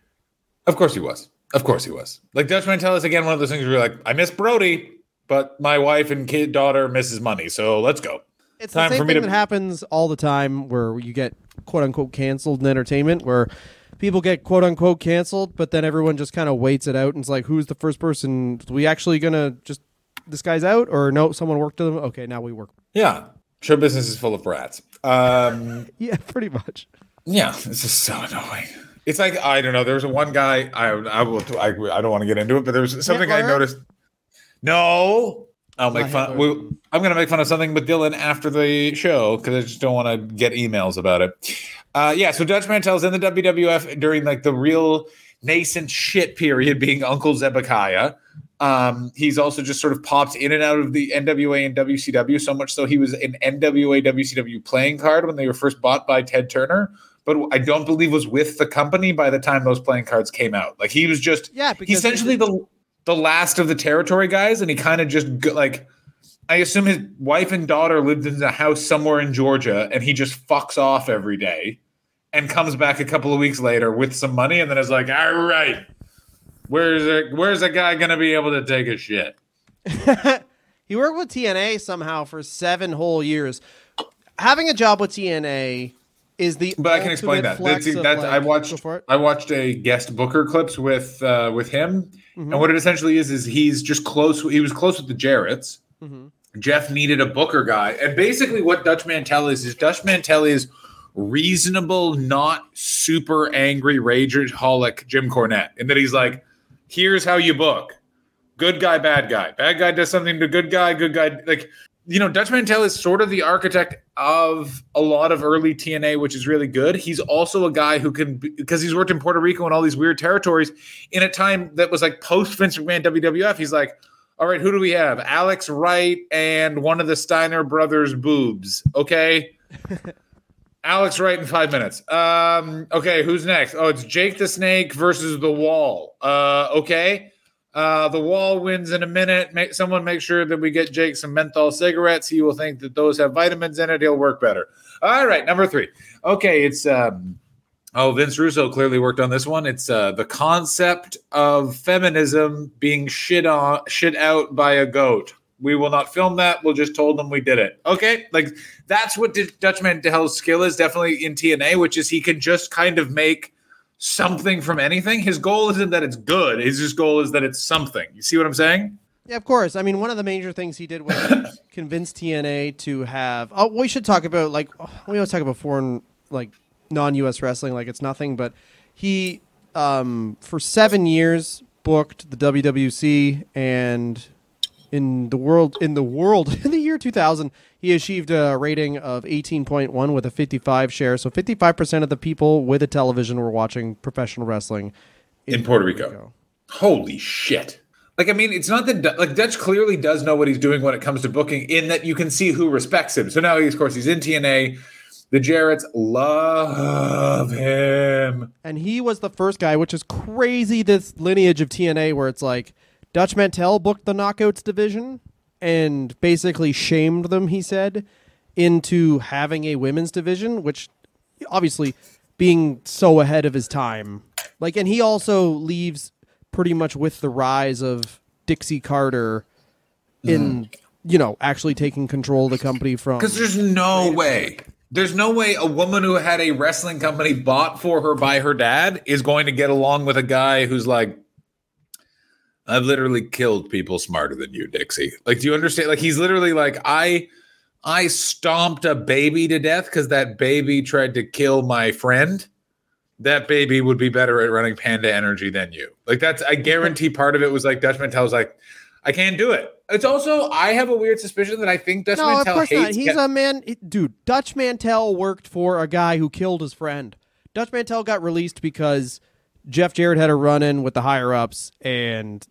of course he was, of course he was. Like Dutch Mantel is again one of those things where you're like, I miss Brody, but my wife and kid daughter misses money, so let's go. It's Time the for me thing to- that happens all the time where you get quote unquote canceled in entertainment, where people get quote unquote canceled, but then everyone just kind of waits it out and it's like, who's the first person? Are we actually gonna just this guy's out or no? Someone worked with him. Okay, now we work. Yeah, show business is full of brats. Um, Yeah, pretty much. Yeah, it's just so annoying. It's like I don't know. There was one guy. I I will. I, I don't want to get into it, but there was something I noticed. No, I'll make fun. We, I'm going to make fun of something with Dylan after the show because I just don't want to get emails about it. Uh, yeah, so Dutch Mantel's in the WWF during like the real nascent shit period, being Uncle Zebekiah. Um, he's also just sort of popped in and out of the NWA and WCW so much so he was an NWA WCW playing card when they were first bought by Ted Turner, but I don't believe was with the company by the time those playing cards came out. Like he was just Yeah, he's essentially the the last of the territory guys, and he kind of just like I assume his wife and daughter lived in a house somewhere in Georgia, and he just fucks off every day, and comes back a couple of weeks later with some money, and then is like, all right. Where's a, where's a guy gonna be able to take a shit? he worked with TNA somehow for seven whole years. Having a job with TNA is the But I can explain that. That's, that's I like- go watched. I watched a guest Booker clips with uh, with him, Mm-hmm. and what it essentially is is he's just close. He was close with the Jarretts. Mm-hmm. Jeff needed a Booker guy, and basically what Dutch Mantel is is Dutch Mantel is reasonable, not super angry rageaholic Jim Cornette, in that he's like, here's how you book. Good guy, bad guy. Bad guy does something to good guy, good guy. Like, you know, Dutch Mantel is sort of the architect of a lot of early TNA, which is really good. He's also a guy who can, because he's worked in Puerto Rico and all these weird territories in a time that was like post Vince McMahon WWF. He's like, all right, who do we have? Alex Wright and one of the Steiner brothers' boobs. Okay. Alex Wright in five minutes. Um, okay, who's next? Oh, it's Jake the Snake versus the Wall. Uh, okay. Uh, the Wall wins in a minute. Make someone make sure that we get Jake some menthol cigarettes. He will think that those have vitamins in it. He'll work better. All right, number three. Okay, it's um, oh Vince Russo clearly worked on this one. It's uh, the concept of feminism being shit on shit out by a goat. We will not film that. We'll just told them we did it. Okay, like that's what D- Dutch Mantel's skill is definitely in TNA, which is he can just kind of make something from anything. His goal isn't that it's good. His just goal is that it's something. You see what I'm saying? Yeah, of course. I mean, one of the major things he did was convince TNA to have. Oh, we should talk about like we always talk about foreign, like non-U.S. wrestling, like it's nothing. But he, um, for seven years, booked the WWC, and in the world, in the world, in the year 2000, he achieved a rating of 18.1 with a 55 share. So 55 percent of the people with a television were watching professional wrestling In Puerto Rico. Holy shit. Like, I mean, it's not that like Dutch clearly does know what he's doing when it comes to booking, in that you can see who respects him. So now, he, of course, he's in TNA. The Jarretts love him. and he was the first guy, which is crazy. This lineage of TNA, where it's like Dutch Mantel booked the Knockouts division and basically shamed them. He said into having a women's division, which obviously being so ahead of his time. Like, and he also leaves pretty much with the rise of Dixie Carter in mm. you know actually taking control of the company from Because there's no way. There's no way a woman who had a wrestling company bought for her by her dad is going to get along with a guy who's like, I've literally killed people smarter than you, Dixie. Like, do you understand? Like, he's literally like, I I stomped a baby to death because that baby tried to kill my friend. That baby would be better at running Panda Energy than you. Like, that's I guarantee part of it was like Dutch Mantel was like, I can't do it. It's also I have a weird suspicion that I think Dutch No, of Mantel course hates. not. He's Ke- a man, dude. Dutch Mantel worked for a guy who killed his friend. Dutch Mantel got released because Jeff Jarrett had a run in with the higher ups and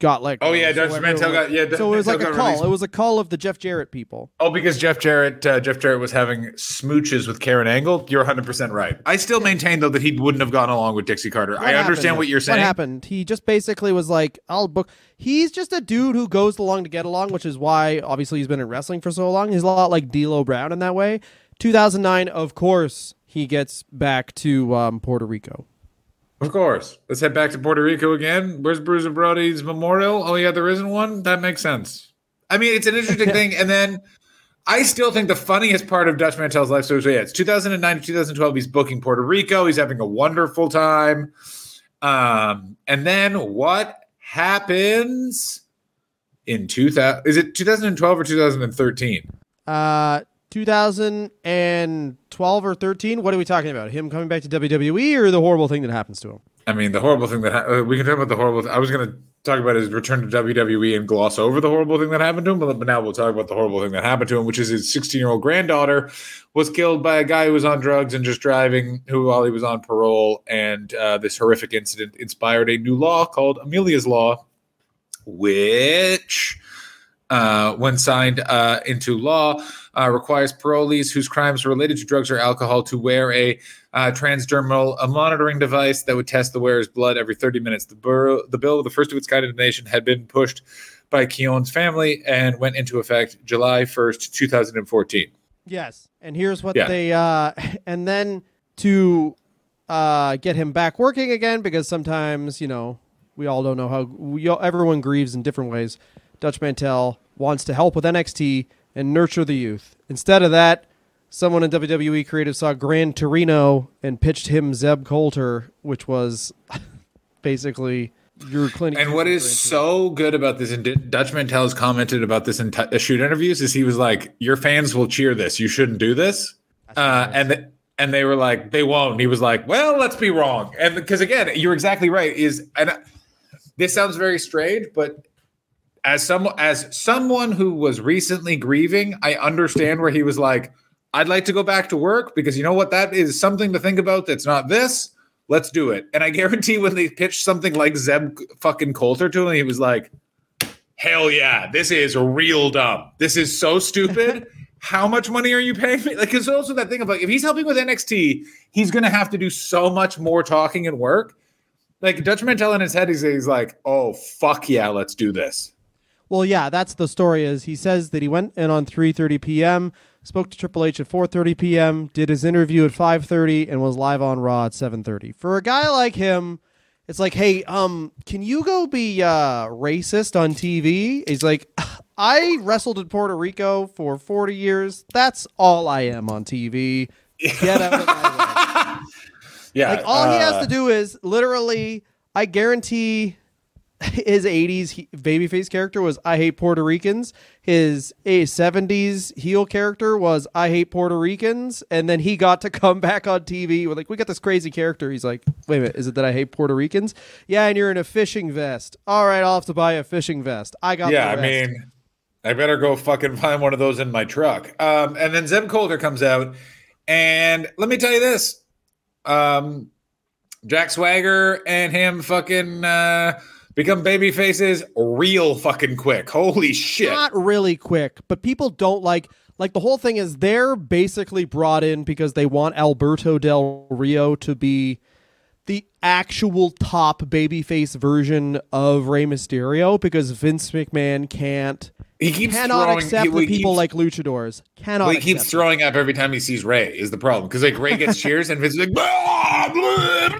got like Oh, yeah, Dutch everyone- Mantel got- yeah, So it was like a call. released. It was a call of the Jeff Jarrett people. Oh, because Jeff Jarrett, uh, Jeff Jarrett was having smooches with Karen Angle. You're 100 percent right. I still maintain though that he wouldn't have gone along with Dixie Carter. I understand what you're saying. What happened? He just basically was like, "I'll book." He's just a dude who goes along to get along, which is why obviously he's been in wrestling for so long. He's a lot like D'Lo Brown in that way. 2009, of course, he gets back to um, Puerto Rico. Of course. Let's head back to Puerto Rico again. Where's Bruiser Brody's memorial? Oh yeah, there isn't one. That makes sense. I mean, it's an interesting thing. And then I still think the funniest part of Dutch Mantel's life story is yeah, it's 2009 to 2012. He's booking Puerto Rico. He's having a wonderful time. Um, and then what happens in 2000? Is it 2012 or 2013? Uh, 2012 or 13. What are we talking about? Him coming back to WWE or the horrible thing that happens to him? I mean, the horrible thing that ha- uh, we can talk about the horrible. I was going to talk about his return to WWE and gloss over the horrible thing that happened to him, but, but now we'll talk about the horrible thing that happened to him, which is his 16 year old granddaughter was killed by a guy who was on drugs and just driving, who while he was on parole, and uh, this horrific incident inspired a new law called Amelia's Law, which. Uh, when signed uh, into law, uh, requires parolees whose crimes are related to drugs or alcohol to wear a uh, transdermal a monitoring device that would test the wearer's blood every 30 minutes. The, bur- the bill, the first of its kind in the nation, had been pushed by Keown's family and went into effect July 1st, 2014. Yes. And here's what Yeah. they uh and then to uh get him back working again because sometimes, you know, we all don't know how we all, everyone grieves in different ways. Dutch Mantel wants to help with NXT and nurture the youth. Instead of that, someone in WWE creative saw Gran Torino and pitched him Zeb Colter, which was basically your clinic. And what is so good about this, and Dutch Mantel has commented about this in t- uh, shoot interviews, is he was like, "Your fans will cheer this. You shouldn't do this," uh, and th- and they were like, "They won't." And he was like, "Well, let's be wrong." And because again, you're exactly right. Is and uh, this sounds very strange, but as some as someone who was recently grieving, I understand where he was like, "I'd like to go back to work because you know what? That is something to think about. That's not this." Let's do it. And I guarantee when they pitched something like Zeb fucking Colter to him, he was like, hell yeah, this is real dumb. This is so stupid. How much money are you paying me? Like, it's also that thing of like, if he's helping with NXT, he's going to have to do so much more talking and work. Like, Dutch Mantel in his head, he's, he's like, oh, fuck yeah, let's do this. Well, yeah, that's the story. Is he says that he went in on 3:30 p.m., spoke to Triple H at 4:30 p.m., did his interview at 5:30, and was live on Raw at 7:30. For a guy like him, it's like, hey, um, can you go be uh, racist on TV? He's like, I wrestled in Puerto Rico for 40 years. That's all I am on TV. Get out of my way. Yeah. Like all he has uh, to do is literally, I guarantee his 80s he, babyface character was I hate Puerto Ricans. His a 70s heel character was I hate Puerto Ricans. And then he got to come back on TV. We're like, we got this crazy character. He's like, wait a minute, is it that I hate Puerto Ricans? Yeah, and you're in a fishing vest. All right, I'll have to buy a fishing vest. I got yeah, I mean, I better go fucking find one of those in my truck. Um, and then Zeb Colter comes out, and let me tell you this: um, Jack Swagger and him fucking uh, become baby faces real fucking quick. Holy shit! not really quick, but people don't like like the whole thing is they're basically brought in because they want Alberto Del Rio to be the actual top babyface version of Rey Mysterio because Vince McMahon can't He keeps cannot throwing, accept he, people keeps- like luchadors. Cannot Well, he keeps throwing up every time he sees Rey. Is the problem because like Rey gets cheers and Vince is like, blah, blah, blah,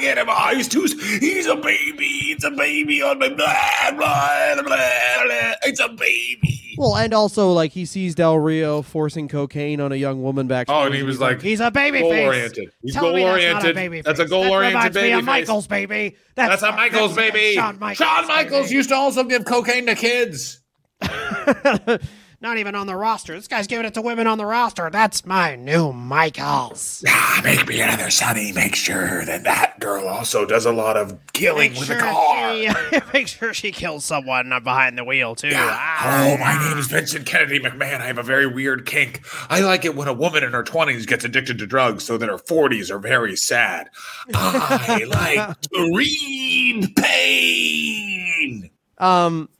I get him. Oh, he's too. He's a baby. It's a baby on my blah blah blah. blah. It's a baby. Well, and also like he sees Del Rio forcing cocaine on a young woman back. Oh, and he was like, "He's a baby goal face. oriented. He's Tell goal me that's not a oriented. baby That's a goal That oriented baby of face. Michaels baby. That's a Michaels that's baby. Shawn Shawn Michaels, Michaels, baby. used to also give cocaine to kids. Not even on the roster. This guy's giving it to women on the roster. That's my new Michaels. Ah, make me another Sonny. Make sure that that girl also does a lot of killing with a car. she, make sure she kills someone behind the wheel too. Oh, my name is Vincent Kennedy McMahon. I have a very weird kink. I like it when a woman in her 20s gets addicted to drugs so that her 40s are very sad. I like to read pain. Um.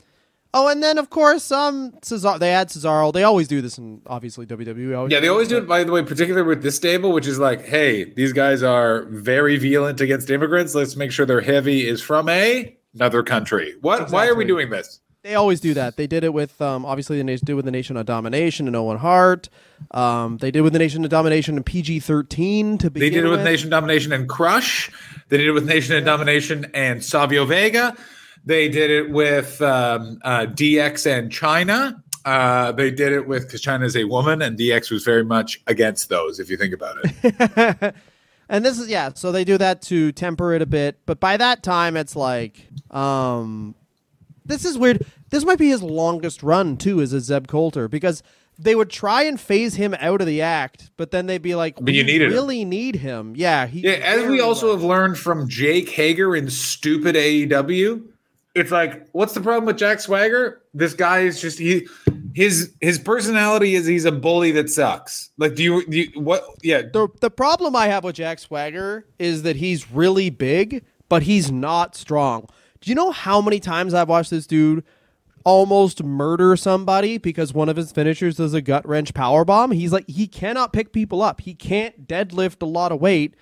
Oh, and then of course, um, Cesaro. They add Cesaro. They always do this in obviously WWE. Always Yeah, they always do it, by the way, particularly with this stable, which is like, hey, these guys are very violent against immigrants. Let's make sure their heavy is from a another country. What? Why are we doing this? They always do that. They did it with um, obviously they did with the Nation of Domination and Owen Hart. Um, they did with the Nation of Domination and PG thirteen to begin They did it with with. Nation Domination and Crush. They did it with Nation and Domination and Savio Vega. They did it with um, uh, DX and Chyna. Uh, they did it with because Chyna is a woman and DX was very much against those. If you think about it, and this is yeah. So they do that to temper it a bit, but by that time it's like, um, this is weird. This might be his longest run too, as a Zeb Colter because. They would try and phase him out of the act, but then they'd be like, But you "We needed him." really need him." Yeah, he yeah. As we also much- have learned from Jake Hager in stupid AEW, it's like, what's the problem with Jack Swagger? This guy is just he. His his personality is he's a bully that sucks. Like, do you, do you what? Yeah, the the problem I have with Jack Swagger is that he's really big, but he's not strong. Do you know how many times I've watched this dude almost murder somebody because one of his finishers is a gut wrench power bomb? He's like he cannot pick people up. He can't deadlift a lot of weight.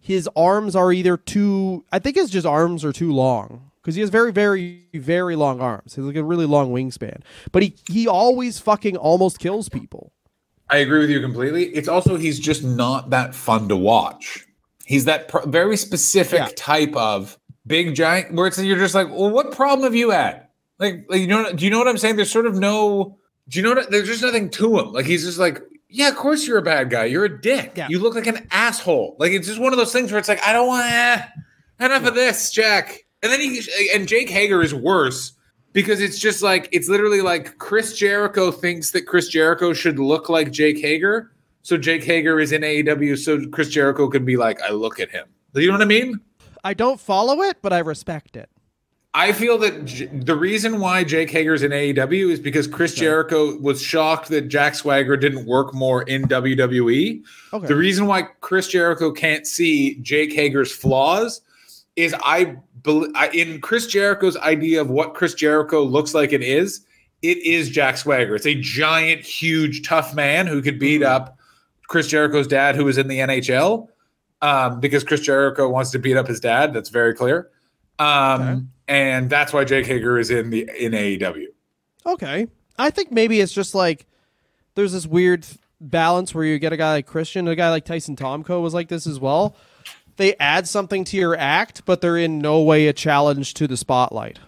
His arms are either too I think his just arms are too long because he has very very very long arms. He's like a really long wingspan. But he he always fucking almost kills people. I agree with you completely. It's also he's just not that fun to watch. He's that pr- very specific Yeah. type of big giant where it's you're just like, well, what problem have you had? Like, like you know, do you know what I'm saying? There's sort of no, do you know what? There's just nothing to him. Like he's just like, yeah, of course you're a bad guy. You're a dick. Yeah. You look like an asshole. Like it's just one of those things where it's like, I don't want eh, enough of this, Jack. And then he and Jake Hager is worse because it's just like it's literally like Chris Jericho thinks that Chris Jericho should look like Jake Hager. So Jake Hager is in AEW, so Chris Jericho can be like, I look at him. You know what I mean? I don't follow it, but I respect it. I feel that J- the reason why Jake Hager's in AEW is because Chris Jericho was shocked that Jack Swagger didn't work more in WWE. Okay. The reason why Chris Jericho can't see Jake Hager's flaws is I, bel I in Chris Jericho's idea of what Chris Jericho looks like and is, it is Jack Swagger. It's a giant, huge, tough man who could beat up Chris Jericho's dad, who was in the NHL, um, because Chris Jericho wants to beat up his dad. That's very clear. Um, Okay. and that's why Jake Hager is in the in AEW. Okay. I think maybe it's just like there's this weird balance where you get a guy like Christian, a guy like Tyson Tomko was like this as well. They add something to your act, but they're in no way a challenge to the spotlight.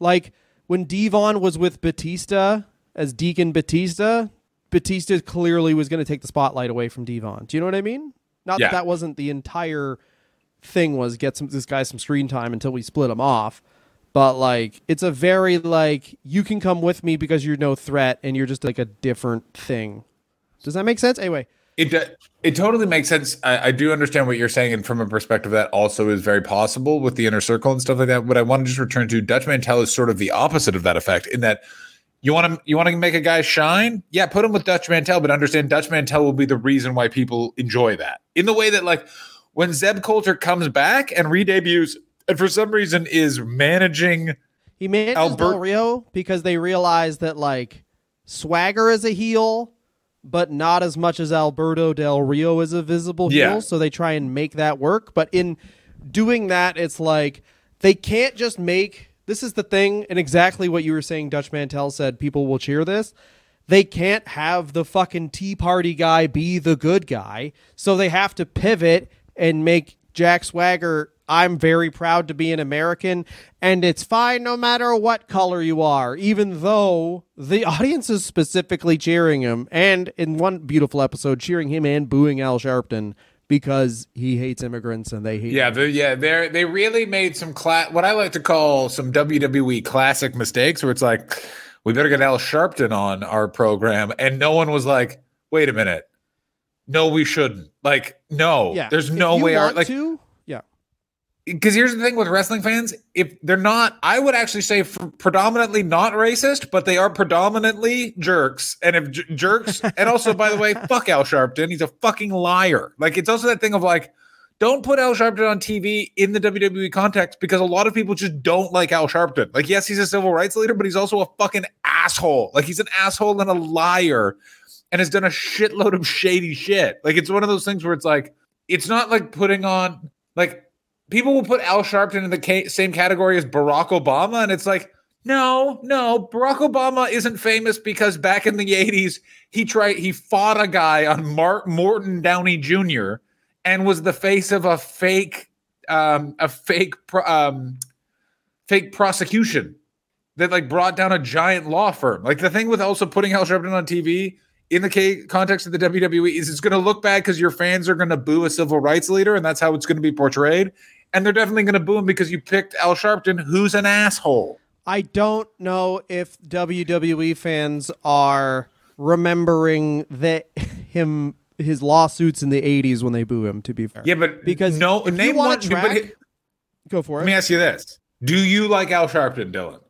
Like when D-Von was with Batista as Deacon Batista, Batista clearly was going to take the spotlight away from D-Von. Do you know what I mean? Not Yeah. that that wasn't the entire thing was get some this guy some screen time until we split him off. but like it's a very like you can come with me because you're no threat and you're just like a different thing. Does that make sense? Anyway, It it totally makes sense. I, I do understand what you're saying, and from a perspective that also is very possible with the inner circle and stuff like that. But I want to just return to Dutch Mantel is sort of the opposite of that effect in that you want to you want to make a guy shine, yeah, put him with Dutch Mantel, but understand Dutch Mantel will be the reason why people enjoy that. In the way that like when Zeb Colter comes back and re-debuts, and for some reason is managing he manages Albert- Del Rio because they realize that like Swagger is a heel, but not as much as Alberto Del Rio is a visible Yeah. heel. So they try and make that work. But in doing that, it's like they can't just make this is the thing, and exactly what you were saying, Dutch Mantel said people will cheer this. They can't have the fucking Tea Party guy be the good guy. So they have to pivot and make Jack Swagger I'm very proud to be an American, and it's fine no matter what color you are, even though the audience is specifically cheering him, and in one beautiful episode, cheering him and booing Al Sharpton because he hates immigrants and they hate. Yeah, yeah, they they really made some cla- what I like to call some WWE classic mistakes, where it's like we better get Al Sharpton on our program, and no one was like, "Wait a minute, no, we shouldn't." Like, no, yeah. there's no way our like to. Because here's the thing with wrestling fans if they're not i would actually say predominantly not racist but they are predominantly jerks. And if j- jerks and also by the way fuck al sharpton. He's a fucking liar. Like it's also that thing of like don't put al sharpton on tv in the wwe context because a lot of people just don't like al sharpton. Like yes he's a civil rights leader but he's also a fucking asshole. Like he's an asshole and a liar and has done a shitload of shady shit. Like it's one of those things where it's like it's not like putting on like people will put Al Sharpton in the ca- same category as Barack Obama, and it's like, no, no, Barack Obama isn't famous because back in the '80s he tried he fought a guy on Mark Morton Downey Jr. and was the face of a fake, um, a fake, um, fake prosecution that like brought down a giant law firm. Like the thing with also putting Al Sharpton on TV in the context of the WWE is it's going to look bad because your fans are going to boo a civil rights leader, and that's how it's going to be portrayed. And they're definitely going to boo him because you picked Al Sharpton, who's an asshole. I don't know if WWE fans are remembering that him his lawsuits in the 80s when they boo him to be fair. Yeah, but Because no, name one. track- he- Go for it. let me ask you this: Do you like Al Sharpton, Dylan?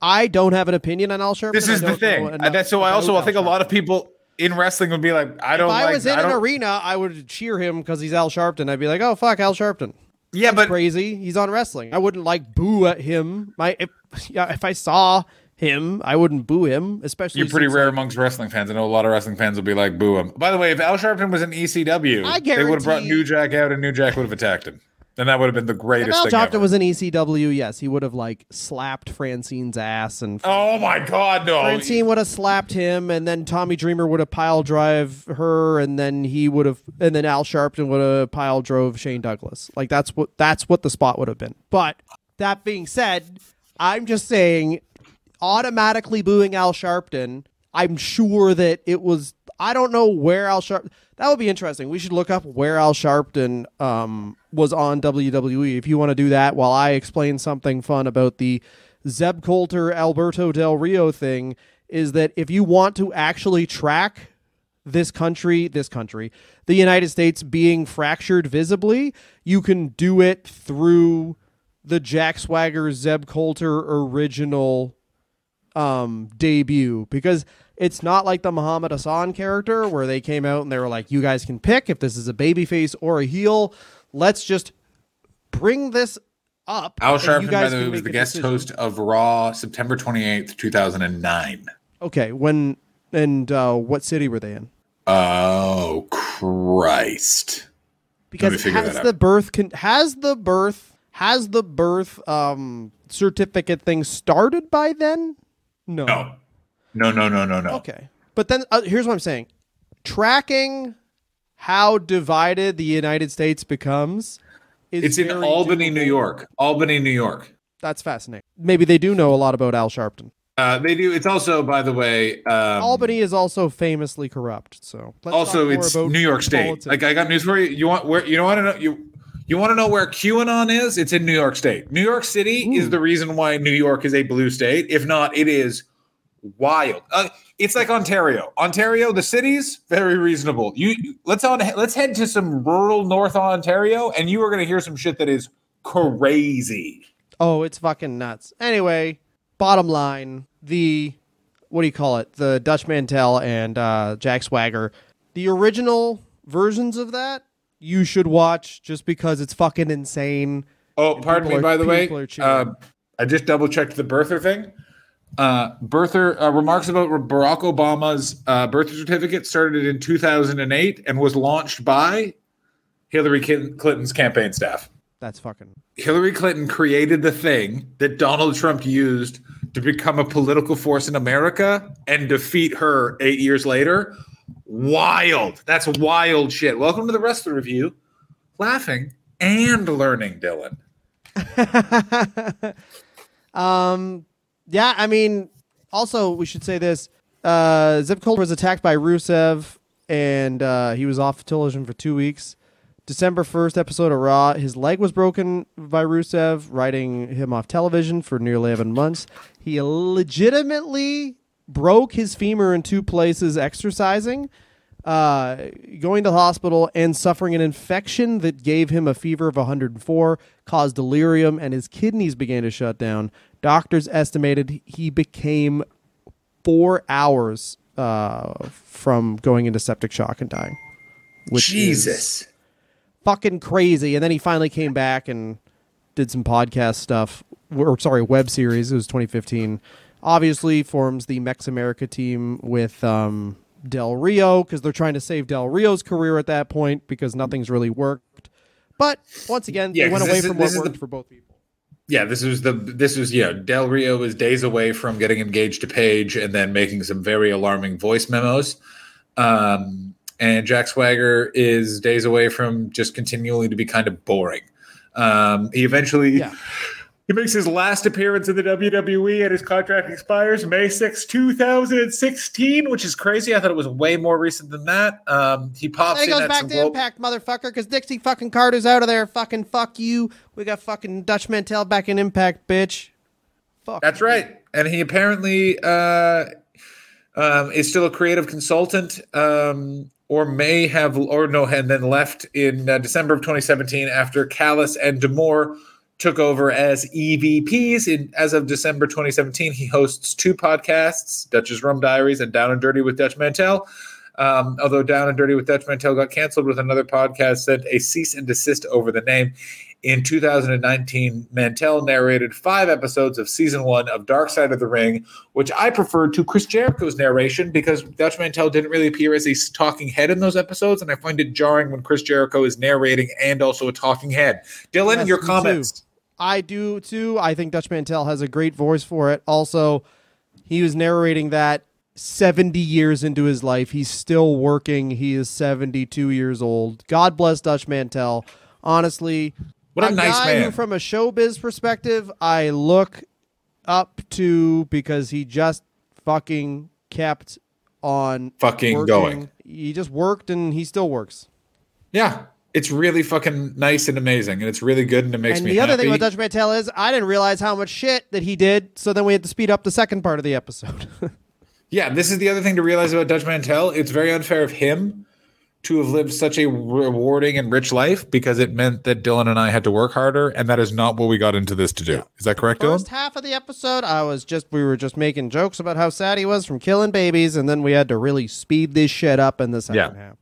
I don't have an opinion on Al Sharpton. This is the thing. That's so. I also I Al think a lot of people in wrestling would be like, I don't know. If I like. was in an arena, I would cheer him because he's Al Sharpton. I'd be like, "Oh fuck, Al Sharpton." Yeah, but Crazy. He's on wrestling. I wouldn't like boo at him. My if yeah, if I saw him, I wouldn't boo him. Especially You're pretty rare like, amongst wrestling fans. I know a lot of wrestling fans will be like, boo him. By the way, if Al Sharpton was in ECW, I they would have brought New Jack out and New Jack would have attacked him. And that would have been the greatest. If Al Sharpton was in ECW, yes, he would have like slapped Francine's ass, and oh my God, no. Francine would have slapped him, and then Tommy Dreamer would have pile drive her, and then he would have, and then Al Sharpton would have pile drove Shane Douglas. Like that's what that's what the spot would have been. But that being said, I'm just saying, automatically booing Al Sharpton. I'm sure that it was. I don't know where Al Sharp. That would be interesting. We should look up where Al Sharpton um, was on WWE. If you want to do that, while I explain something fun about the Zeb Colter Alberto Del Rio thing, is that if you want to actually track this country, this country, the United States being fractured visibly, you can do it through the Jack Swagger Zeb Colter original um debut because it's not like the Muhammad Hassan character where they came out and they were like you guys can pick if this is a babyface or a heel let's just bring this up Al Sharpton, by the way, was the guest decision." host of Raw September 28th, 2009. okay when and uh what city were they in Oh, Christ. because has the birth con- has the birth has the birth um certificate thing started by then no No. No, no, no, no, no. okay but then uh, here's what i'm saying tracking how divided the united states becomes is It's in Albany, doable. New York. Albany, New York. that's fascinating maybe they do know a lot about al sharpton Uh, they do. It's also, by the way, um, albany is also famously corrupt so let's also it's New York State. politics. Like I got news for you. You want where you don't want to know you You want to know where QAnon is? It's in New York State. New York City is the reason why New York is a blue state. If not, it is wild. Uh, it's like Ontario. Ontario, the cities very reasonable. You let's on let's head to some rural North Ontario, and you are going to hear some shit that is crazy. Oh, it's fucking nuts. Anyway, bottom line, the what do you call it? The Dutch Mantel and uh, Jack Swagger, the original versions of that, you should watch just because it's fucking insane. Oh, pardon me. are- By the way, people are cheering. uh, I just double checked the birther thing. Uh, birther uh, remarks about Barack Obama's uh, birth certificate started in 2008 and was launched by Hillary Clinton's campaign staff. That's fucking Hillary Clinton created the thing that Donald Trump used to become a political force in America and defeat her eight years later. Wild. That's wild shit. Welcome to the rest of the review. Laughing and learning, Dylan. um, yeah, I mean, also we should say this: uh, Zeb Colter was attacked by Rusev, and uh, he was off television for two weeks. December first episode of Raw, his leg was broken by Rusev, writing him off television for nearly eleven months. He legitimately broke his femur in two places exercising. Uh, going to the hospital and suffering an infection that gave him a fever of 104, caused delirium, and his kidneys began to shut down. Doctors estimated he became four hours uh, from going into septic shock and dying. Which is fucking crazy. And then he finally came back and did some podcast stuff, or sorry, web series. It was 2015. Obviously, forms the Mex America team with um, Del Rio because they're trying to save Del Rio's career at that point because nothing's really worked. But once again, Yeah, they went away is- from what worked the- for both people. Yeah, this was the this was yeah. Del Rio was days away from getting engaged to Paige and then making some very alarming voice memos. Um, and Jack Swagger is days away from just continually to be kind of boring. Um, he eventually Yeah. He makes his last appearance in the WWE and his contract expires May 6, 2016, which is crazy. I thought it was way more recent than that. Um, he pops he goes back to Impact, motherfucker, because Dixie fucking Carter's out of there. Fucking fuck you. We got fucking Dutch Mantel back in Impact, bitch. Fuck. That's right. And he apparently uh, um, is still a creative consultant, um, or may have, or no, and then left in uh, December of 2017 after Callis and D'Amore took over as EVPs. In as of December 2017, he hosts two podcasts: Dutch's Rum Diaries and Down and Dirty with Dutch Mantel. Um, although Down and Dirty with Dutch Mantel got canceled with another podcast sent a cease and desist over the name. In 2019, Mantel narrated five episodes of season one of Dark Side of the Ring, which I preferred to Chris Jericho's narration because Dutch Mantel didn't really appear as a talking head in those episodes, and I find it jarring when Chris Jericho is narrating and also a talking head. Dylan, Yes, your me comments. I do too. I think Dutch Mantel has a great voice for it. Also, he was narrating that 70 years into his life. He's still working. He is 72 years old. God bless Dutch Mantel. Honestly, What a nice guy man. Who, from a showbiz perspective, I look up to because he just fucking kept on Fucking working. going. He just worked and he still works. Yeah, it's really fucking nice and amazing, and it's really good, and it makes and me the other happy. thing about Dutch Mantel is I didn't realize how much shit that he did, so then we had to speed up the second part of the episode. Yeah, this is the other thing to realize about Dutch Mantel. It's very unfair of him to have lived such a rewarding and rich life because it meant that Dylan and I had to work harder, and that is not what we got into this to do. Is that correct, First Dylan? half of the episode, I was just we were just making jokes about how sad he was from killing babies, and then we had to really speed this shit up in the second Yeah. half.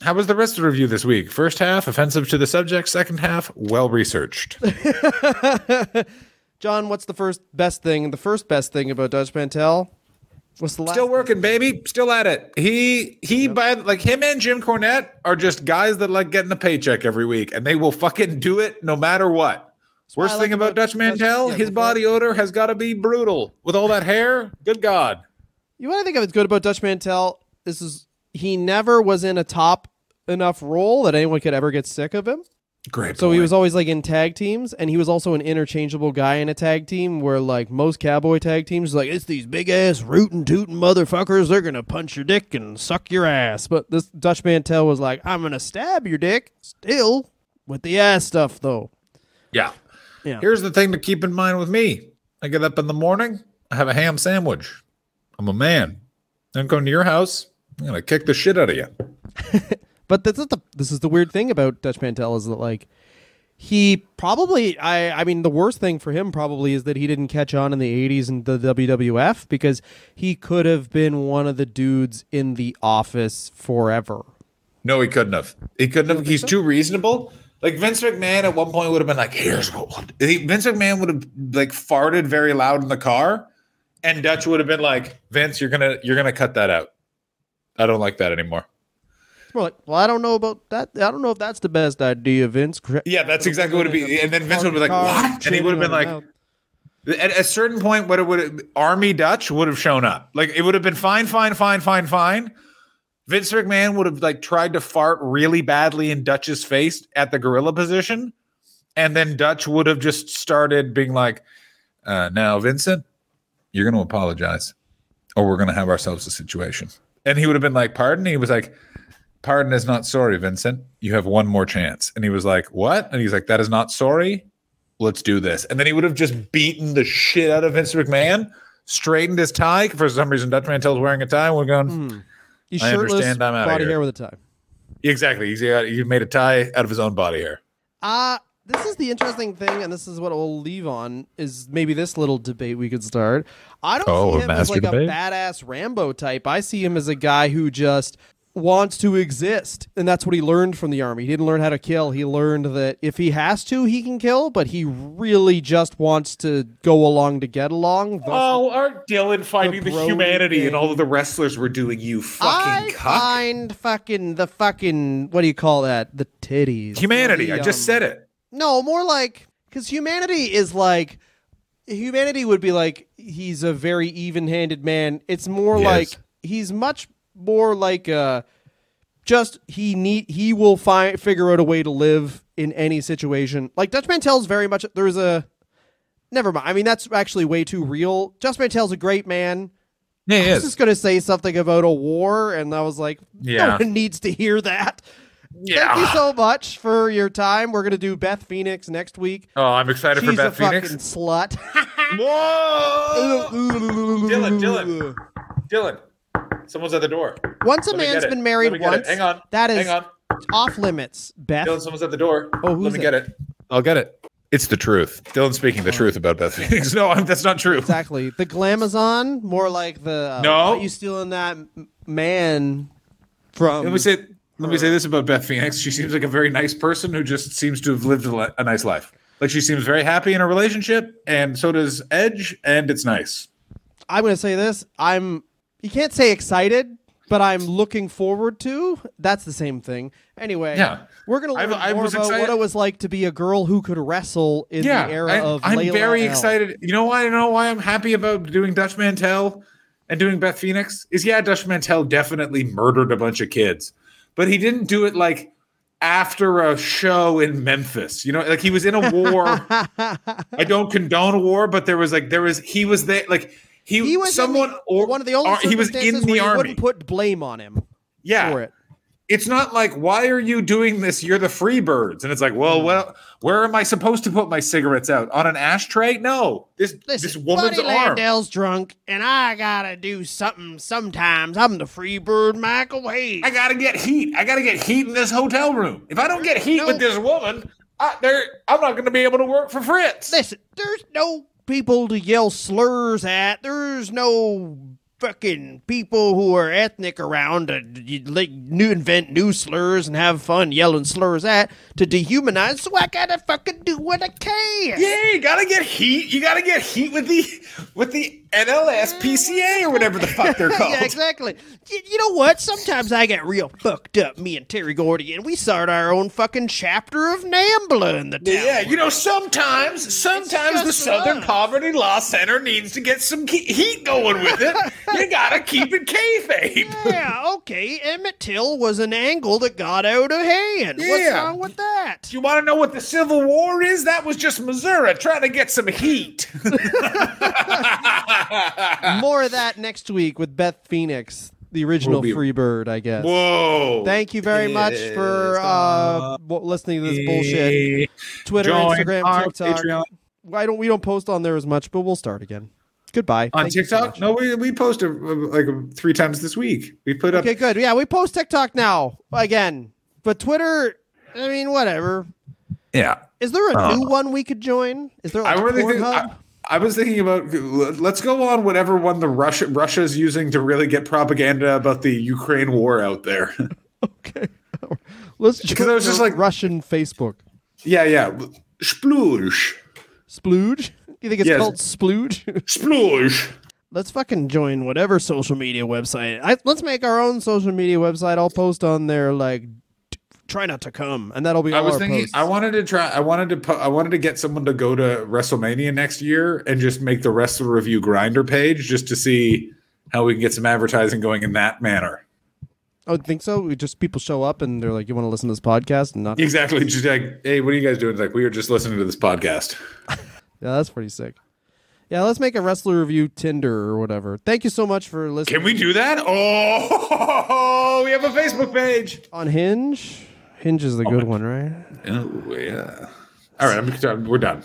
How was the rest of the review this week? First half, offensive to the subject. Second half, well researched. John, what's the first best thing? The first best thing about Dutch Mantel? What's the last? Still working, baby. Still at it. He he by like him and Jim Cornette are just guys that like getting a paycheck every week, and they will fucking do it no matter what. Worst thing about about Dutch Dutch- Mantel, yeah, his body odor has got to be brutal with all that hair. Good God. You want to think of what's good about Dutch Mantel? This is he never was in a top enough role that anyone could ever get sick of him. Great. So he was always like in tag teams, and he was also an interchangeable guy in a tag team. Where like most cowboy tag teams, like it's these big ass rootin' tootin' motherfuckers. They're gonna punch your dick and suck your ass. But this Dutch Mantel was like, I'm gonna stab your dick. Still, with the ass stuff though. Yeah. Yeah. Here's the thing to keep in mind with me. I get up in the morning, I have a ham sandwich. I'm a man. I'm going to your house. I'm gonna kick the shit out of you. But this is the this is the weird thing about Dutch Mantel is that like he probably I I mean the worst thing for him probably is that he didn't catch on in the 80s in the WWF because he could have been one of the dudes in the office forever. No, he couldn't have. He couldn't have. He's too reasonable. Like Vince McMahon at one point would have been like, "Here's what." He- Vince McMahon would have like farted very loud in the car, and Dutch would have been like, "Vince, you're gonna you're gonna cut that out. I don't like that anymore." We're like, well, I don't know about that. I don't know if that's the best idea, Vince. Yeah, that's exactly what it'd be. And then Vince would be like, "What?" And he would have been like, At a certain point, what it would Army Dutch would have shown up. Like it would have been fine, fine, fine, fine, fine. Vince McMahon would have like tried to fart really badly in Dutch's face at the gorilla position, and then Dutch would have just started being like, uh, "Now, Vincent, you're going to apologize, or we're going to have ourselves a situation." And he would have been like, "Pardon?" He was like, "Pardon is not sorry, Vincent. You have one more chance." And he was like, "What?" And he's like, "That is not sorry let's do this. And then he would have just beaten the shit out of Vince McMahon, straightened his tie. For some reason, Dutch Mantel's wearing a tie. We're going, He's I shirtless, understand, I'm outta body here. hair with a tie. exactly. He's he made a tie out of his own body hair. Uh this is the interesting thing, and this is what we'll leave on is maybe this little debate we could start. I don't Oh, see him as like debate? a badass Rambo type. I see him as a guy who just wants to exist, and that's what he learned from the army. He didn't learn how to kill. He learned that if he has to, he can kill, but he really just wants to go along to get along. Thus- Oh, Art Dylan finding the, Brody humanity thing. and all of the wrestlers were doing, you I fucking cuck. find fucking the fucking what do you call that? The titties. Humanity. The, I just um, said it. No, more like because humanity is like humanity would be like he's a very even-handed man. It's more Yes. like he's much more like uh just he need he will find figure out a way to live in any situation. Like Dutch Mantel's very much there's a never mind. I mean that's actually way too real. Dutch Mantel's a great man. Yeah, I was just gonna say something about a war, and I was like, Yeah. no one needs to hear that. Yeah. Thank you so much for your time. We're gonna do Beth Phoenix next week. oh, I'm excited She's for Beth a Phoenix. fucking slut. Whoa! Dylan, Dylan, Dylan. Someone's at the door. Once a Let me man's get it. been married Let me get it. once, Hang on. that is Hang on. off limits. Beth, Dylan, someone's at the door. Oh, who's Let me it? get it. I'll get it. It's the truth. Dylan speaking the truth about Beth Phoenix. No, I'm, that's not true. exactly. The glamazon, more like the. Uh, No. why you stealing that m- man from? Let me say. Let me say this about Beth Phoenix. She seems like a very nice person who just seems to have lived a, li- a nice life. Like she seems very happy in a relationship, and so does Edge, and it's nice. I'm gonna say this. I'm. You can't say excited, but I'm looking forward to. That's the same thing. Anyway, Yeah. we're gonna I- learn I more was about what it was like to be a girl who could wrestle in yeah, the era I, of. I'm Layla very L. excited. You know why? You know why I'm happy about doing Dutch Mantel and doing Beth Phoenix is yeah, Dutch Mantel definitely murdered a bunch of kids, but he didn't do it like after a show in Memphis. You know, like he was in a war. I don't condone a war, but there was like there was he was there like he, He was someone the, or one of the only he was in the army. wouldn't put blame on him yeah, for it. it's not like why are you doing this you're the free birds and it's like Hmm. well well where am i supposed to put my cigarettes out on an ashtray no this this Listen, woman's Buddy arm Landel's drunk, and I gotta do something. Sometimes I'm the Freebird Michael Hayes. i gotta get heat i gotta get heat in this hotel room if i don't get heat No. with this woman I, there, i'm not gonna be able to work for fritz Listen, there's no people to yell slurs at. There's no fucking people who are ethnic around to like new invent new slurs and have fun yelling slurs at to dehumanize. So I gotta fucking do what I can. yeah you gotta get heat you gotta get heat with the with the nlspca or whatever the fuck they're called yeah, exactly. Y- You know what? Sometimes I get real fucked up, me and Terry Gordy, and we start our own fucking chapter of NAMBLA in the town. Yeah, you know, sometimes, sometimes the Southern us. Poverty Law Center needs to get some heat going with it. you gotta keep it kayfabe. Yeah, okay. Emmett Till was an angle that got out of hand. What's wrong with that? You want to know what the Civil War is? That was just Missouri trying to get some heat. More of that next week with Beth Phoenix. the original Will be- Freebird, I guess. Whoa! Thank you very much for uh, listening to this bullshit. Twitter, Join Instagram, TikTok. Patreon. I don't. We don't post on there as much, but we'll start again. Goodbye. on Thank you so TikTok. no, we we posted uh, like three times this week. We put up. Okay, good. Yeah, we post TikTok now again, but Twitter. I mean, whatever. Yeah, Is there a Uh, new one we could join? Is there like I really think. I, I was thinking about let's go on whatever one the Russia Russia's using to really get propaganda about the Ukraine war out there. okay. Let's Because I was just like- Russian Facebook. yeah, yeah. Splooge, Splooge? You think it's Yes. called Splooge? splooge. let's fucking join whatever social media website. I, let's make our own social media website. I'll post on there like t- try not to come, and that'll be I all was our thinking. posts. I wanted to try. I wanted to. Po- I wanted to get someone to go to WrestleMania next year and just make the Wrestler Review Grindr page just to see how we can get some advertising going in that manner. I would think so. We just people show up and they're like, "You want to listen to this podcast?" And not. Exactly. Just like, hey, what are you guys doing? It's like we are just listening to this podcast. Yeah, that's pretty sick. Yeah, let's make a wrestler review Tinder or whatever. Thank you so much for listening. Can we do that? Oh, we have a Facebook page. on Hinge? Hinge is the oh good one, right? Oh yeah. All right, I'm, we're done.